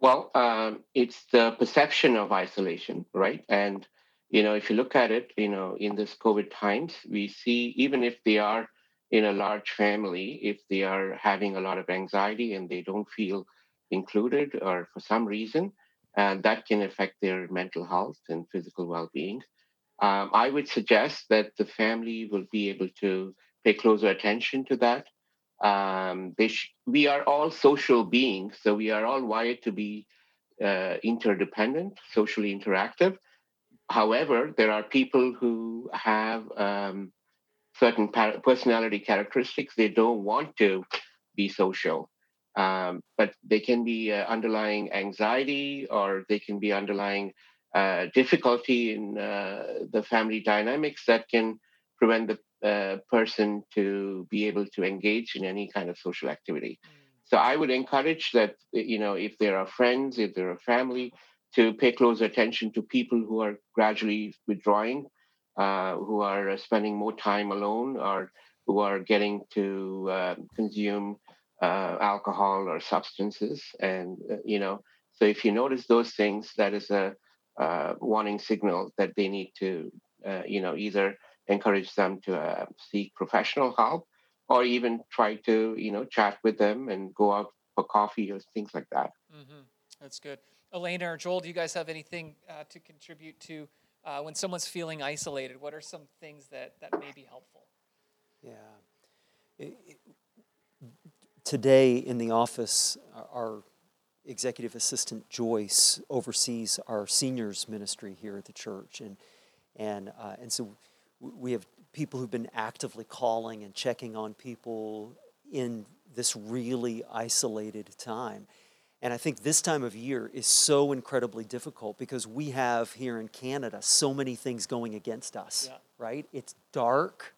Well, um, it's the perception of isolation, right? And you know, if you look at it, you know, in this COVID times, we see even if they are in a large family, if they are having a lot of anxiety and they don't feel included or for some reason, and that can affect their mental health and physical well-being. Um, I would suggest that the family will be able to pay closer attention to that. Um, sh- we are all social beings, so we are all wired to be uh, interdependent, socially interactive. However, there are people who have um, certain par- personality characteristics. They don't want to be social, um, but they can be uh, underlying anxiety or they can be underlying uh, difficulty in uh, the family dynamics that can prevent the uh, person to be able to engage in any kind of social activity. So I would encourage that, you know, if there are friends, if there are family, to pay close attention to people who are gradually withdrawing, uh, who are uh, spending more time alone, or who are getting to uh, consume uh, alcohol or substances. And, uh, you know, so if you notice those things, that is a uh, warning signal that they need to, you know, either encourage them to seek professional help or even try to, you know, chat with them and go out for coffee or things like that. hmm That's good. Elaina or Joel, do you guys have anything uh, to contribute to uh, when someone's feeling isolated? What are some things that, that may be helpful? Yeah. I- I- Today in the office, our executive assistant Joyce oversees our seniors ministry here at the church, and and uh, and so we have people who've been actively calling and checking on people in this really isolated time. And I think this time of year is so incredibly difficult because we have here in Canada so many things going against us, Yeah. right? It's dark.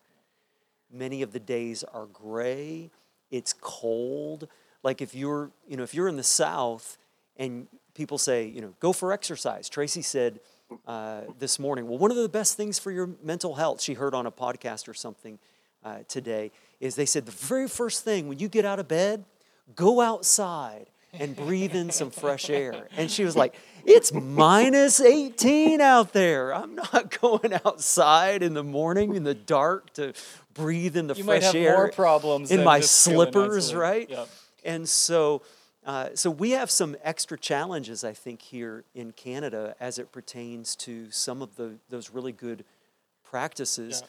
Many of the days are gray. It's cold. Like if you're, you know, if you're in the South and people say, you know, go for exercise. Tracy said, uh, this morning. Well, one of the best things for your mental health, she heard on a podcast or something uh, today, is they said the very first thing when you get out of bed, go outside and breathe in some fresh air. And she was like, It's minus 18 out there. I'm not [LAUGHS] going outside in the morning in the dark to breathe in the you fresh might have air more problems in my slippers, right? Yep. And so, uh, so we have some extra challenges, I think, here in Canada as it pertains to some of the those really good practices Yeah.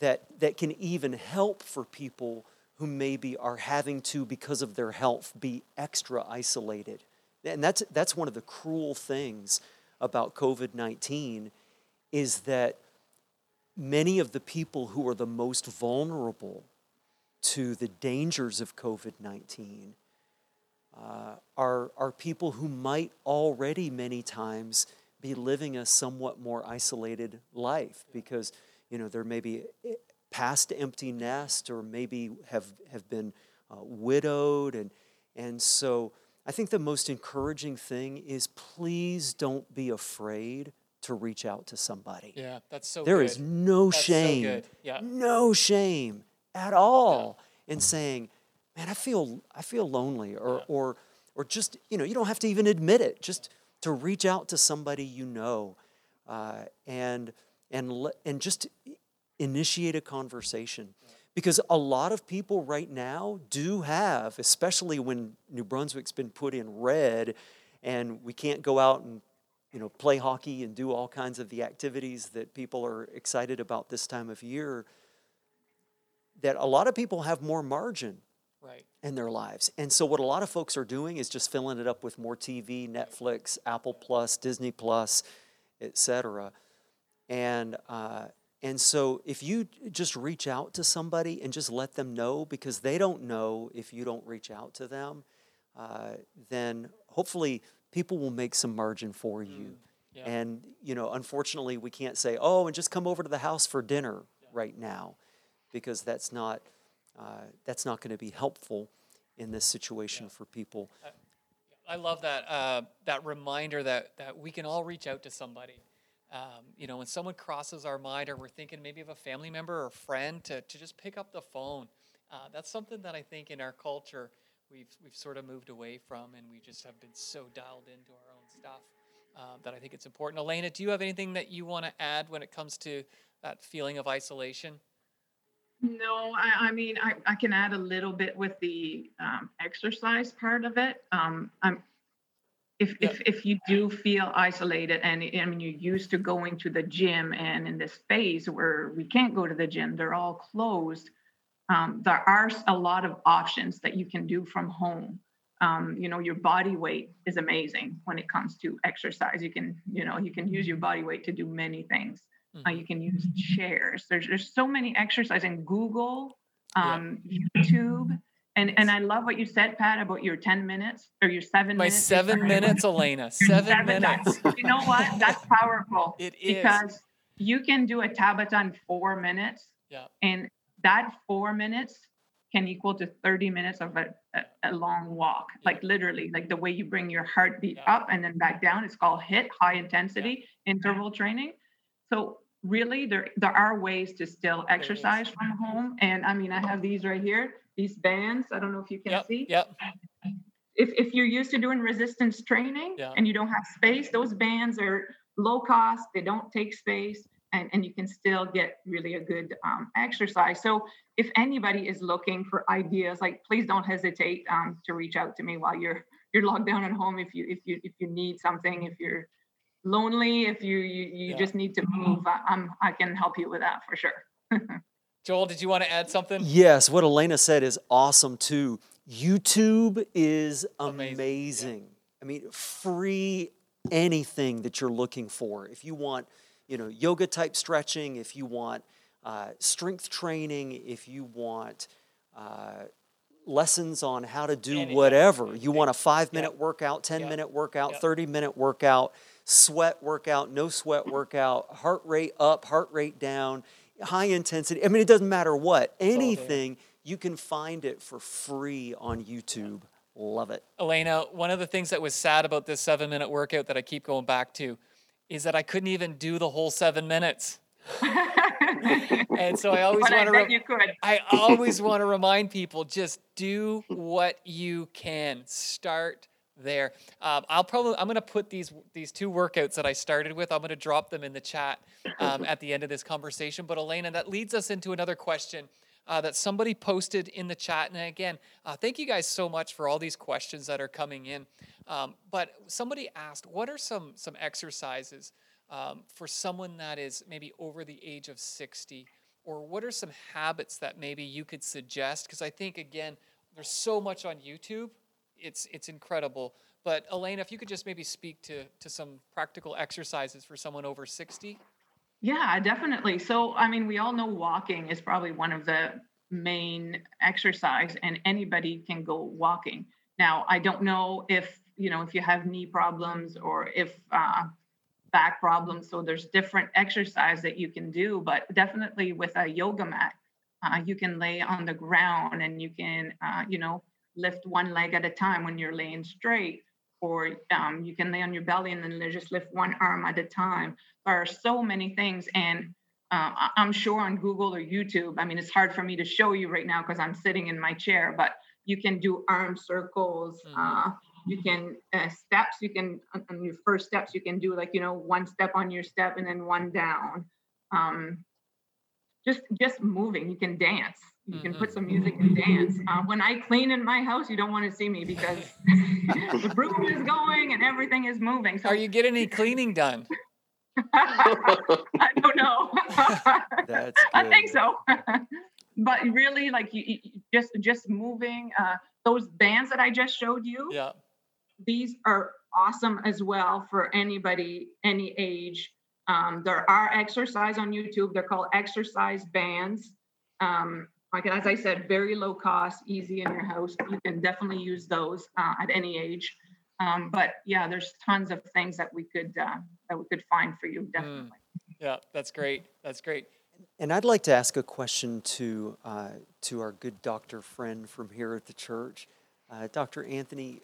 that that can even help for people who maybe are having to, because of their health, be extra isolated. And that's that's one of the cruel things about COVID nineteen is that many of the people who are the most vulnerable to the dangers of COVID 19 uh, are, are people who might already many times be living a somewhat more isolated life because you know they're maybe past empty nest or maybe have, have been uh, widowed and, and so i think the most encouraging thing is please don't be afraid to reach out to somebody Yeah, that's so there good. is no That's so shame, good. Yeah. no shame at all in saying, "Man, I feel I feel lonely," or Yeah. or or just you know you don't have to even admit it. Just to reach out to somebody you know, uh, and and and just initiate a conversation. Because a lot of people right now do have, especially when New Brunswick's been put in red, and we can't go out and you know, play hockey and do all kinds of the activities that people are excited about this time of year, that a lot of people have more margin Right. in their lives. And so what a lot of folks are doing is just filling it up with more TV, Netflix, Apple Plus, Disney Plus, et cetera. And uh, and so if you just reach out to somebody and just let them know because they don't know if you don't reach out to them, uh, then hopefully people will make some margin for you. yeah. And you know, unfortunately, we can't say, "Oh, and just come over to the house for dinner right now," because that's not uh, that's not going to be helpful in this situation for people. I love that uh, that reminder that that we can all reach out to somebody. Um, you know, when someone crosses our mind, or we're thinking maybe of a family member or friend, to, to just pick up the phone. Uh, that's something that I think in our culture we've we've sort of moved away from, and we just have been so dialed into our own stuff uh, that I think it's important. Elaina, do you have anything that you want to add when it comes to that feeling of isolation? No, I, I mean, I, I can add a little bit with the um, exercise part of it. Um, I'm, if, Yeah. if, if you do feel isolated and I mean, you're used to going to the gym and in this phase where we can't go to the gym, they're all closed. Um, there are a lot of options that you can do from home. Um, you know, your body weight is amazing when it comes to exercise. You can, you know, you can use your body weight to do many things. Uh, you can use chairs. There's there's so many exercises in Google, Yeah. um, YouTube, and and I love what you said, Pat, about your ten minutes or your seven My minutes. seven minutes, Elaina. your Seven minutes. You know what? That's powerful. [LAUGHS] It is. because you can do a Tabata in four minutes, Yeah. and that four minutes can equal to 30 minutes of a, a, a long walk like literally like the way you bring your heartbeat Yeah. up and then back down it's called HIIT high intensity interval training so really there there are ways to still exercise from home and i mean i have these right here these bands i don't know if you can Yep. see Yep. if, if you're used to doing resistance training Yeah. and you don't have space, those bands are low cost, they don't take space, and, and you can still get really a good um, exercise. So if anybody is looking for ideas, like please don't hesitate um, to reach out to me while you're you're locked down at home if you if you if you need something, if you're lonely, if you you, you Yeah. just need to move, I, I'm I can help you with that for sure. [LAUGHS] Joel, did you want to add something? Yes, what Elaina said is awesome too. YouTube is Amazing, amazing. yeah. I mean, free anything that you're looking for. If you want, you know, yoga type stretching, if you want uh, strength training, if you want uh, lessons on how to do Anything, whatever, you want a five minute workout, 10 yeah, minute workout, yeah. 30 minute workout, sweat workout, no sweat workout, heart rate up, heart rate down, high intensity. I mean, it doesn't matter what, anything, you can find it for free on YouTube. Love it. Elaina, one of the things that was sad about this seven minute workout that I keep going back to is that I couldn't even do the whole seven minutes. [LAUGHS] and so I always want to. Re- you could. I always want to remind people: just do what you can. Start there. Um, I'll probably I'm going to put these these two workouts that I started with. I'm going to drop them in the chat um, at the end of this conversation. But Elaina, that leads us into another question. Uh, that somebody posted in the chat. And again, uh, thank you guys so much for all these questions that are coming in. Um, but somebody asked, what are some some exercises um, for someone that is maybe over the age of 60? Or what are some habits that maybe you could suggest? Because I think, again, there's so much on YouTube. It's, it's incredible. But Elaina, if you could just maybe speak to, to some practical exercises for someone over 60. Yeah, definitely. So, I mean, we all know walking is probably one of the main exercise and anybody can go walking. Now, I don't know if, you know, if you have knee problems or if uh, back problems. So there's different exercise that you can do, but definitely with a yoga mat, uh, you can lay on the ground and you can, uh, you know, lift one leg at a time when you're laying straight, or um, you can lay on your belly and then just lift one arm at a time. There are so many things, and uh, I'm sure on Google or YouTube. I mean, it's hard for me to show you right now because I'm sitting in my chair, but you can do arm circles. Mm-hmm. Uh, you can uh, steps you can on your first steps you can do like you know one step on your step and then one down um, just just moving you can dance. You can put some music and dance. Uh, when i clean in my house you don't want to see me because [LAUGHS] the broom is going and everything is moving so are you getting any cleaning done? [LAUGHS] I don't know. [LAUGHS] That's good. i think so. but really like you, you just just moving uh, those bands that i just showed you yeah. these are awesome as well for anybody, any age. Um, there are exercise on YouTube. They're called exercise bands. Um, like as I said, very low cost, easy in your house. You can definitely use those uh, at any age. Um, but yeah, there's tons of things that we could uh, that we could find for you. Mm. Definitely. Mm. Yeah, that's great. That's great. And I'd like to ask a question to uh, to our good doctor friend from here at the church, uh, Dr. Anthony.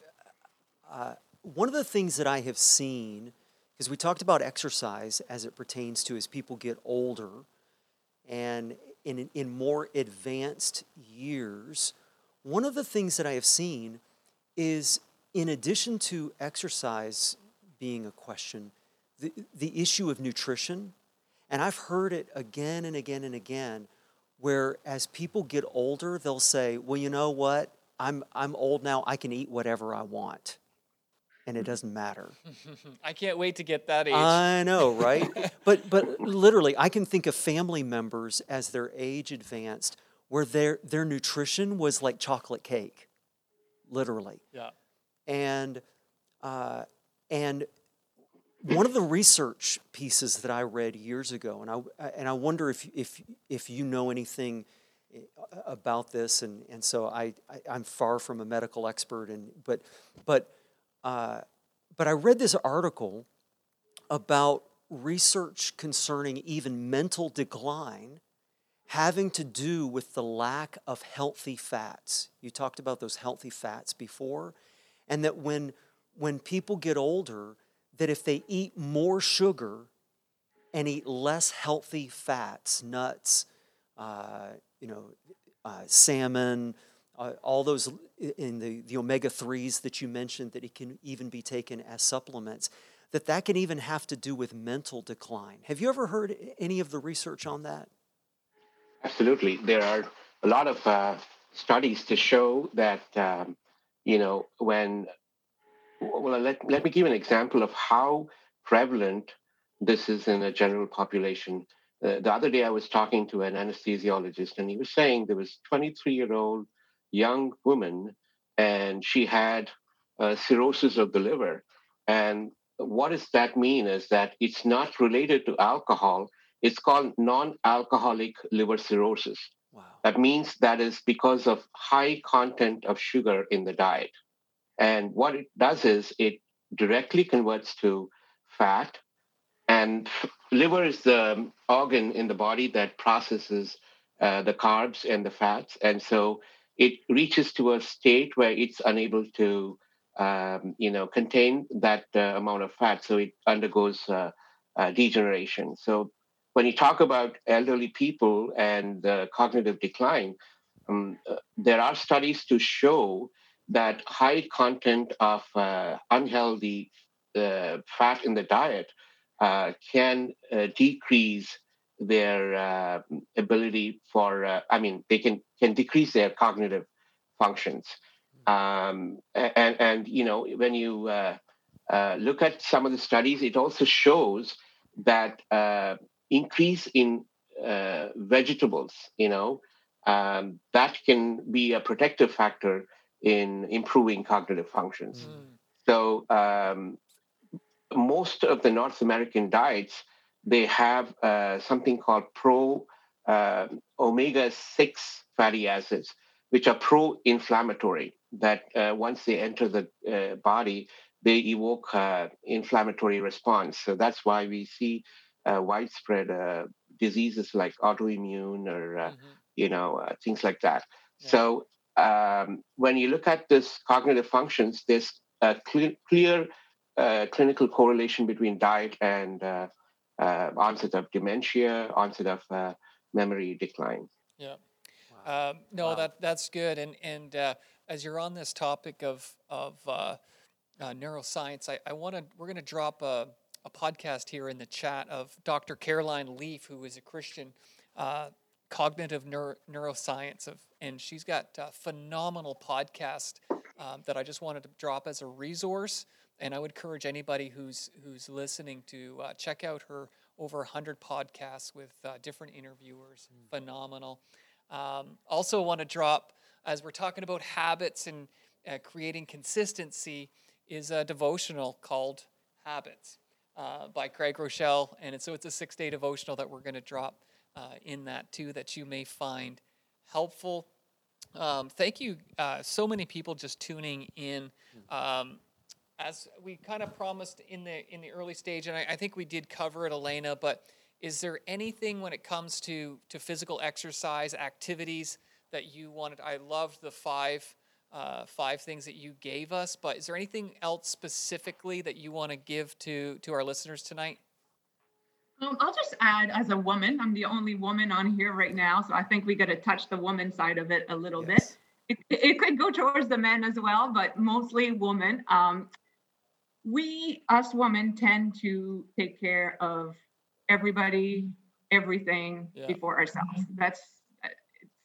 Uh, one of the things that I have seen, because we talked about exercise as it pertains to as people get older and in, in more advanced years, one of the things that I have seen is in addition to exercise being a question, the, the issue of nutrition. And I've heard it again and again and again where as people get older, they'll say, well, you know what? I'm, I'm old now, I can eat whatever I want and it doesn't matter. [LAUGHS] I can't wait to get that age. I know, right? [LAUGHS] but but literally, I can think of family members as their age advanced, where their their nutrition was like chocolate cake, literally. Yeah. And uh, and one of the research pieces that I read years ago, and I and I wonder if if if you know anything eh, about this, and and so I, I am far from a medical expert, and but but uh, but I read this article about research concerning even mental decline having to do with the lack of healthy fats. You talked about those healthy fats before, and that when when people get older, that if they eat more sugar and eat less healthy fats, nuts, uh, you know, uh, salmon, uh, all those in the, the omega 3s that you mentioned that it can even be taken as supplements that that can even have to do with mental decline. Have you ever heard any of the research on that? Absolutely. There are a lot of uh, studies to show that um, you know when well let, let me give an example of how prevalent this is in a general population. Uh, the other day i was talking to an anesthesiologist and he was saying there was 23 year old young woman, and she had uh, cirrhosis of the liver. And what does that mean? Is that it's not related to alcohol. It's called non-alcoholic liver cirrhosis. Wow. That means that is because of high content of sugar in the diet. And what it does is it directly converts to fat. And liver is the organ in the body that processes uh, the carbs and the fats. And so it reaches to a state where it's unable to um, you know contain that uh, amount of fat so it undergoes uh, uh, degeneration. So when you talk about elderly people and cognitive decline, um, uh, there are studies to show that high content of uh, unhealthy uh, fat in the diet can decrease their ability for, I mean, they can, can decrease their cognitive functions. Um, and, and, you know, when you look at some of the studies, it also shows that increase in vegetables, you know, um, that can be a protective factor in improving cognitive functions. Mm. So um, most of the North American diets they have uh, something called pro uh, omega six fatty acids, which are pro-inflammatory. That uh, once they enter the uh, body, they evoke uh, inflammatory response. So that's why we see uh, widespread diseases like autoimmune or mm-hmm. you know things like that. Yeah. So um, when you look at this cognitive functions, there's a clear, clear uh, clinical correlation between diet and uh, uh, onset of dementia, onset of uh, memory decline. Yeah. Wow. Um, no, wow. that that's good. And and uh, as you're on this topic of of uh, neuroscience, I, I want to we're going to drop a, a podcast here in the chat of Dr. Caroline Leaf, who is a Christian cognitive neuro- neuroscience of, and she's got a phenomenal podcast um, that I just wanted to drop as a resource. And I would encourage anybody who's who's listening to uh, check out her over 100 podcasts with uh, different interviewers. Mm. Phenomenal. Um, also, want to drop as we're talking about habits and uh, creating consistency is a devotional called Habits uh, by Craig Groeschel, and so it's a six day devotional that we're going to drop uh, in that too that you may find helpful. Um, thank you, uh, so many people just tuning in. Um, as we kind of promised in the in the early stage, and I, I, think we did cover it, Elaina. But is there anything when it comes to to physical exercise activities that you wanted? I loved the five uh, five things that you gave us, but is there anything else specifically that you want to give to to our listeners tonight? Um, I'll just add as a woman, I'm the only woman on here right now. So I think we got to touch the woman side of it a little yes. bit. It, it, could go towards the men as well, but mostly women. Um, we, us women, tend to take care of everybody, everything yeah. before ourselves. That's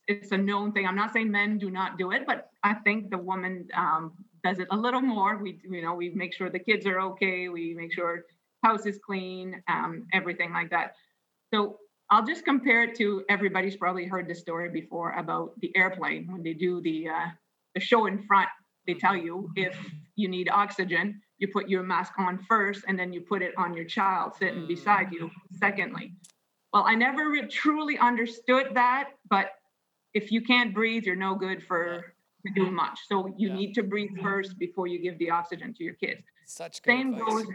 it's a known thing. I'm not saying men do not do it, but I think the woman um, does it a little more. We, you know, we make sure the kids are okay. We make sure house is clean, um, everything like that. So I'll just compare it to everybody's probably heard the story before about the airplane when they do the uh, the show in front. They tell you if you need oxygen, you put your mask on first, and then you put it on your child sitting mm. beside you. Secondly, well, I never re- truly understood that, but if you can't breathe, you're no good for doing much. So you yeah. need to breathe mm-hmm. first before you give the oxygen to your kids. Such same advice. goes,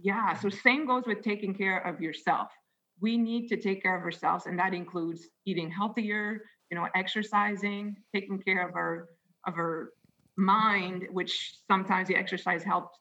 yeah. So same goes with taking care of yourself. We need to take care of ourselves, and that includes eating healthier, you know, exercising, taking care of our of our mind, which sometimes the exercise helps.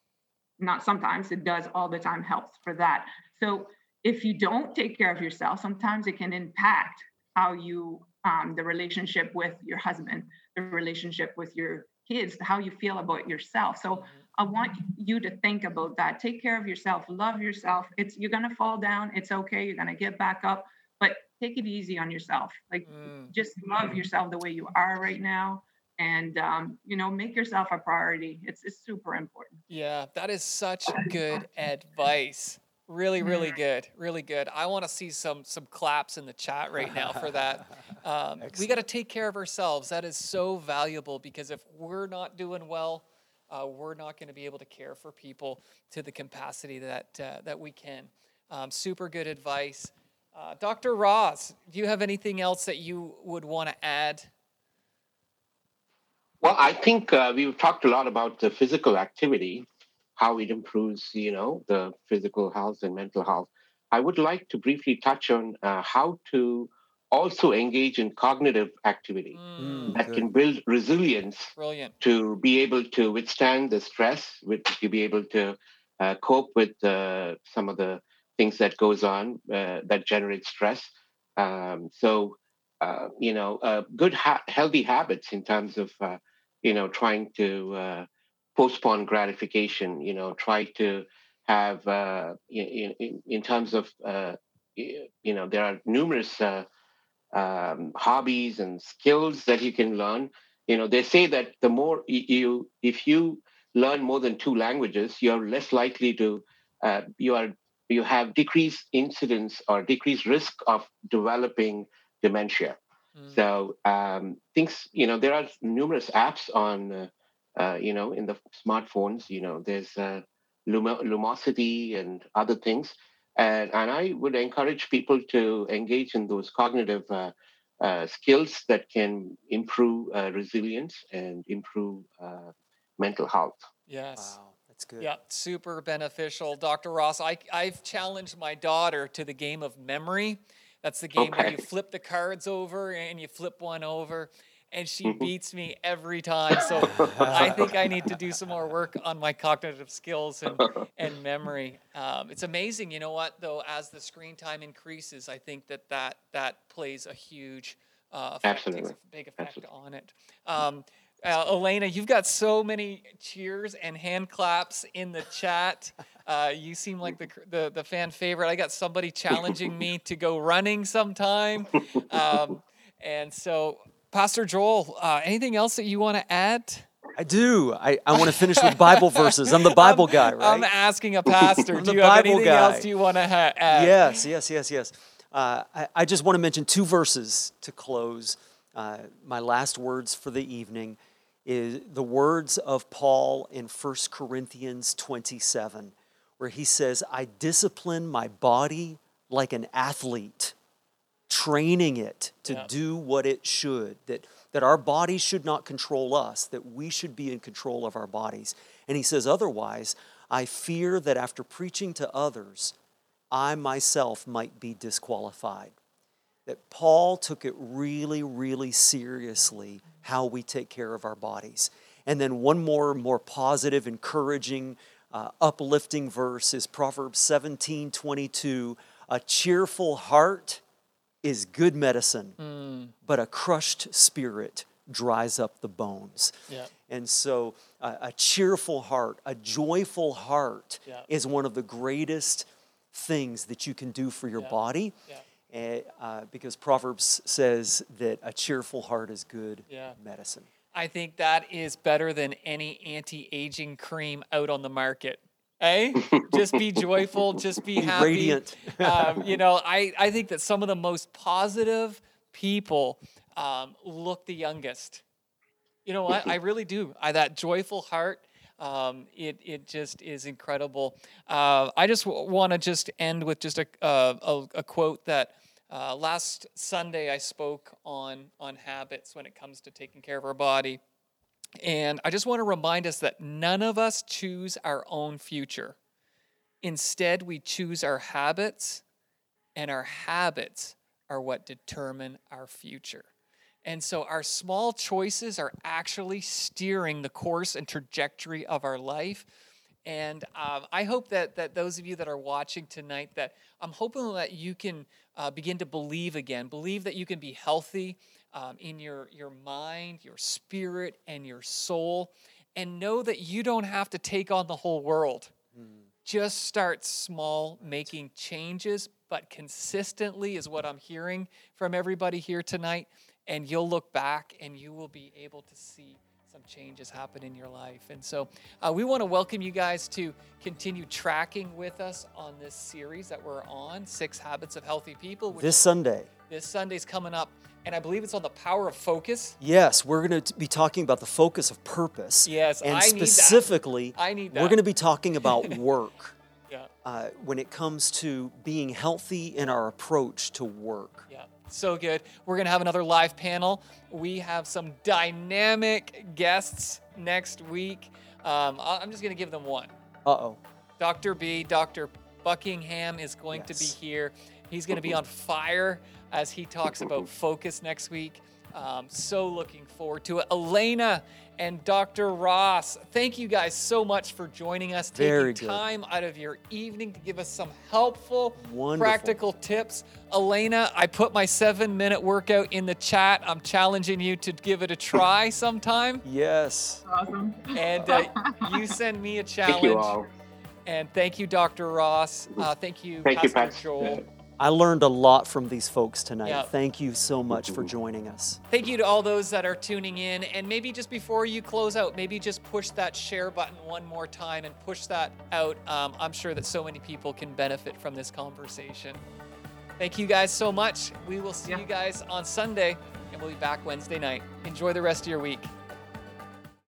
Not sometimes it does all the time helps for that. So if you don't take care of yourself, sometimes it can impact how you um, the relationship with your husband, the relationship with your kids, how you feel about yourself. So mm-hmm. I want you to think about that. Take care of yourself, love yourself. It's you're gonna fall down. It's okay. You're gonna get back up, but take it easy on yourself. Like mm. just love yourself the way you are right now, and um, you know make yourself a priority. It's it's super important. Yeah, that is such good [LAUGHS] advice. Really, really good, really good. I want to see some some claps in the chat right now for that. [LAUGHS] Um, we got to take care of ourselves. That is so valuable because if we're not doing well, uh, we're not going to be able to care for people to the capacity that uh, that we can. Um, super good advice, uh, Dr. Ross. Do you have anything else that you would want to add? Well, I think uh, we've talked a lot about the physical activity how it improves, you know, the physical health and mental health. I would like to briefly touch on uh, how to also engage in cognitive activity mm, that good. can build resilience Brilliant. to be able to withstand the stress, with, to be able to uh, cope with uh, some of the things that goes on uh, that generate stress. Um, so, uh, you know, uh, good, ha- healthy habits in terms of, uh, you know, trying to uh, postpone gratification. You know, try to have, in, in, in, terms of, uh, you know, there are numerous um, hobbies and skills that you can learn. You know, they say that the more you, if you learn more than two languages, you're less likely to, uh, you are, you have decreased incidence or decreased risk of developing dementia. Mm. So um, things, you know, there are numerous apps on, uh, uh, you know, in the smartphones. You know, there's uh, Lum- Lumosity and other things and, and I would encourage people to engage in those cognitive uh, uh, skills that can improve uh, resilience and improve uh, mental health. Yes. Wow, that's good. Yeah, super beneficial. Dr. Ross, I, I've challenged my daughter to the game of memory. That's the game okay. where you flip the cards over and you flip one over and she mm-hmm. beats me every time. So [LAUGHS] I think I need to do some more work on my cognitive skills and, and memory. Um, it's amazing, you know what, though, as the screen time increases, I think that that, that plays a huge uh, effect, Absolutely. a big effect Absolutely. on it. Um, uh, Elaina, you've got so many cheers and hand claps in the chat. Uh, you seem like the, the, the fan favorite. I got somebody challenging me to go running sometime. Um, and so Pastor Joel, uh, anything else that you want to add? I do. I, I want to finish with Bible verses. I'm the [LAUGHS] Bible guy, right? I'm asking a pastor. do you have Bible anything guy. else you want to ha- add? Yes, yes, yes, yes. Uh, I, I, just want to mention two verses to close. Uh, my last words for the evening is the words of Paul in 1 Corinthians 27, where he says, I discipline my body like an athlete training it to yeah. do what it should, that, that our bodies should not control us, that we should be in control of our bodies. And he says, otherwise, I fear that after preaching to others, I myself might be disqualified. That Paul took it really, really seriously how we take care of our bodies. And then one more, more positive, encouraging, uh, uplifting verse is Proverbs 17 22. A cheerful heart is good medicine, mm. but a crushed spirit dries up the bones. Yeah. And so, uh, a cheerful heart, a joyful heart yeah. is one of the greatest things that you can do for your yeah. body. Yeah. Uh, because Proverbs says that a cheerful heart is good medicine. I think that is better than any anti aging cream out on the market. Hey, [LAUGHS] just be joyful, just be happy. Radiant. um, you know, I, I think that some of the most positive people um, look the youngest. You know what? I really do. I that joyful heart. Um, it it just is incredible. Uh, I just w- want to just end with just a uh, a, a, quote that uh, last Sunday I spoke on on habits when it comes to taking care of our body. And I just want to remind us that none of us choose our own future. Instead, we choose our habits, and our habits are what determine our future. And so our small choices are actually steering the course and trajectory of our life. And um, I hope that, that those of you that are watching tonight, that I'm hoping that you can uh, begin to believe again, believe that you can be healthy, um, in your, your mind, your spirit, and your soul. And know that you don't have to take on the whole world. Mm. Just start small, making changes, but consistently is what I'm hearing from everybody here tonight. And you'll look back and you will be able to see some changes happen in your life. And so uh, we want to welcome you guys to continue tracking with us on this series that we're on Six Habits of Healthy People. This Sunday. This Sunday's coming up and I believe it's on the power of focus. Yes, we're going to be talking about the focus of purpose. Yes, and I specifically, need that. I need that. we're going to be talking about [LAUGHS] work. yeah. Uh, when it comes to being healthy in our approach to work. Yeah, so good. We're going to have another live panel. We have some dynamic guests next week. Um, I'm just going to give them one. Uh oh. Dr. B, Dr. Buckingham is going yes. to be here. He's going to be on fire as he talks about focus next week. Um, so looking forward to it. Elaina and Dr. Ross, thank you guys so much for joining us, taking Very good. time out of your evening to give us some helpful, Wonderful. practical tips. Elaina, I put my seven minute workout in the chat. I'm challenging you to give it a try [LAUGHS] sometime. Yes. Awesome. And uh, you send me a challenge. Thank you all. And thank you, Dr. Ross. Uh, thank you, Thank you, Pastor Pat. Joel. I learned a lot from these folks tonight. Yeah. Thank you so much for joining us. Thank you to all those that are tuning in. And maybe just before you close out, maybe just push that share button one more time and push that out. Um, I'm sure that so many people can benefit from this conversation. Thank you guys so much. We will see Yeah. you guys on Sunday, and we'll be back Wednesday night. Enjoy the rest of your week.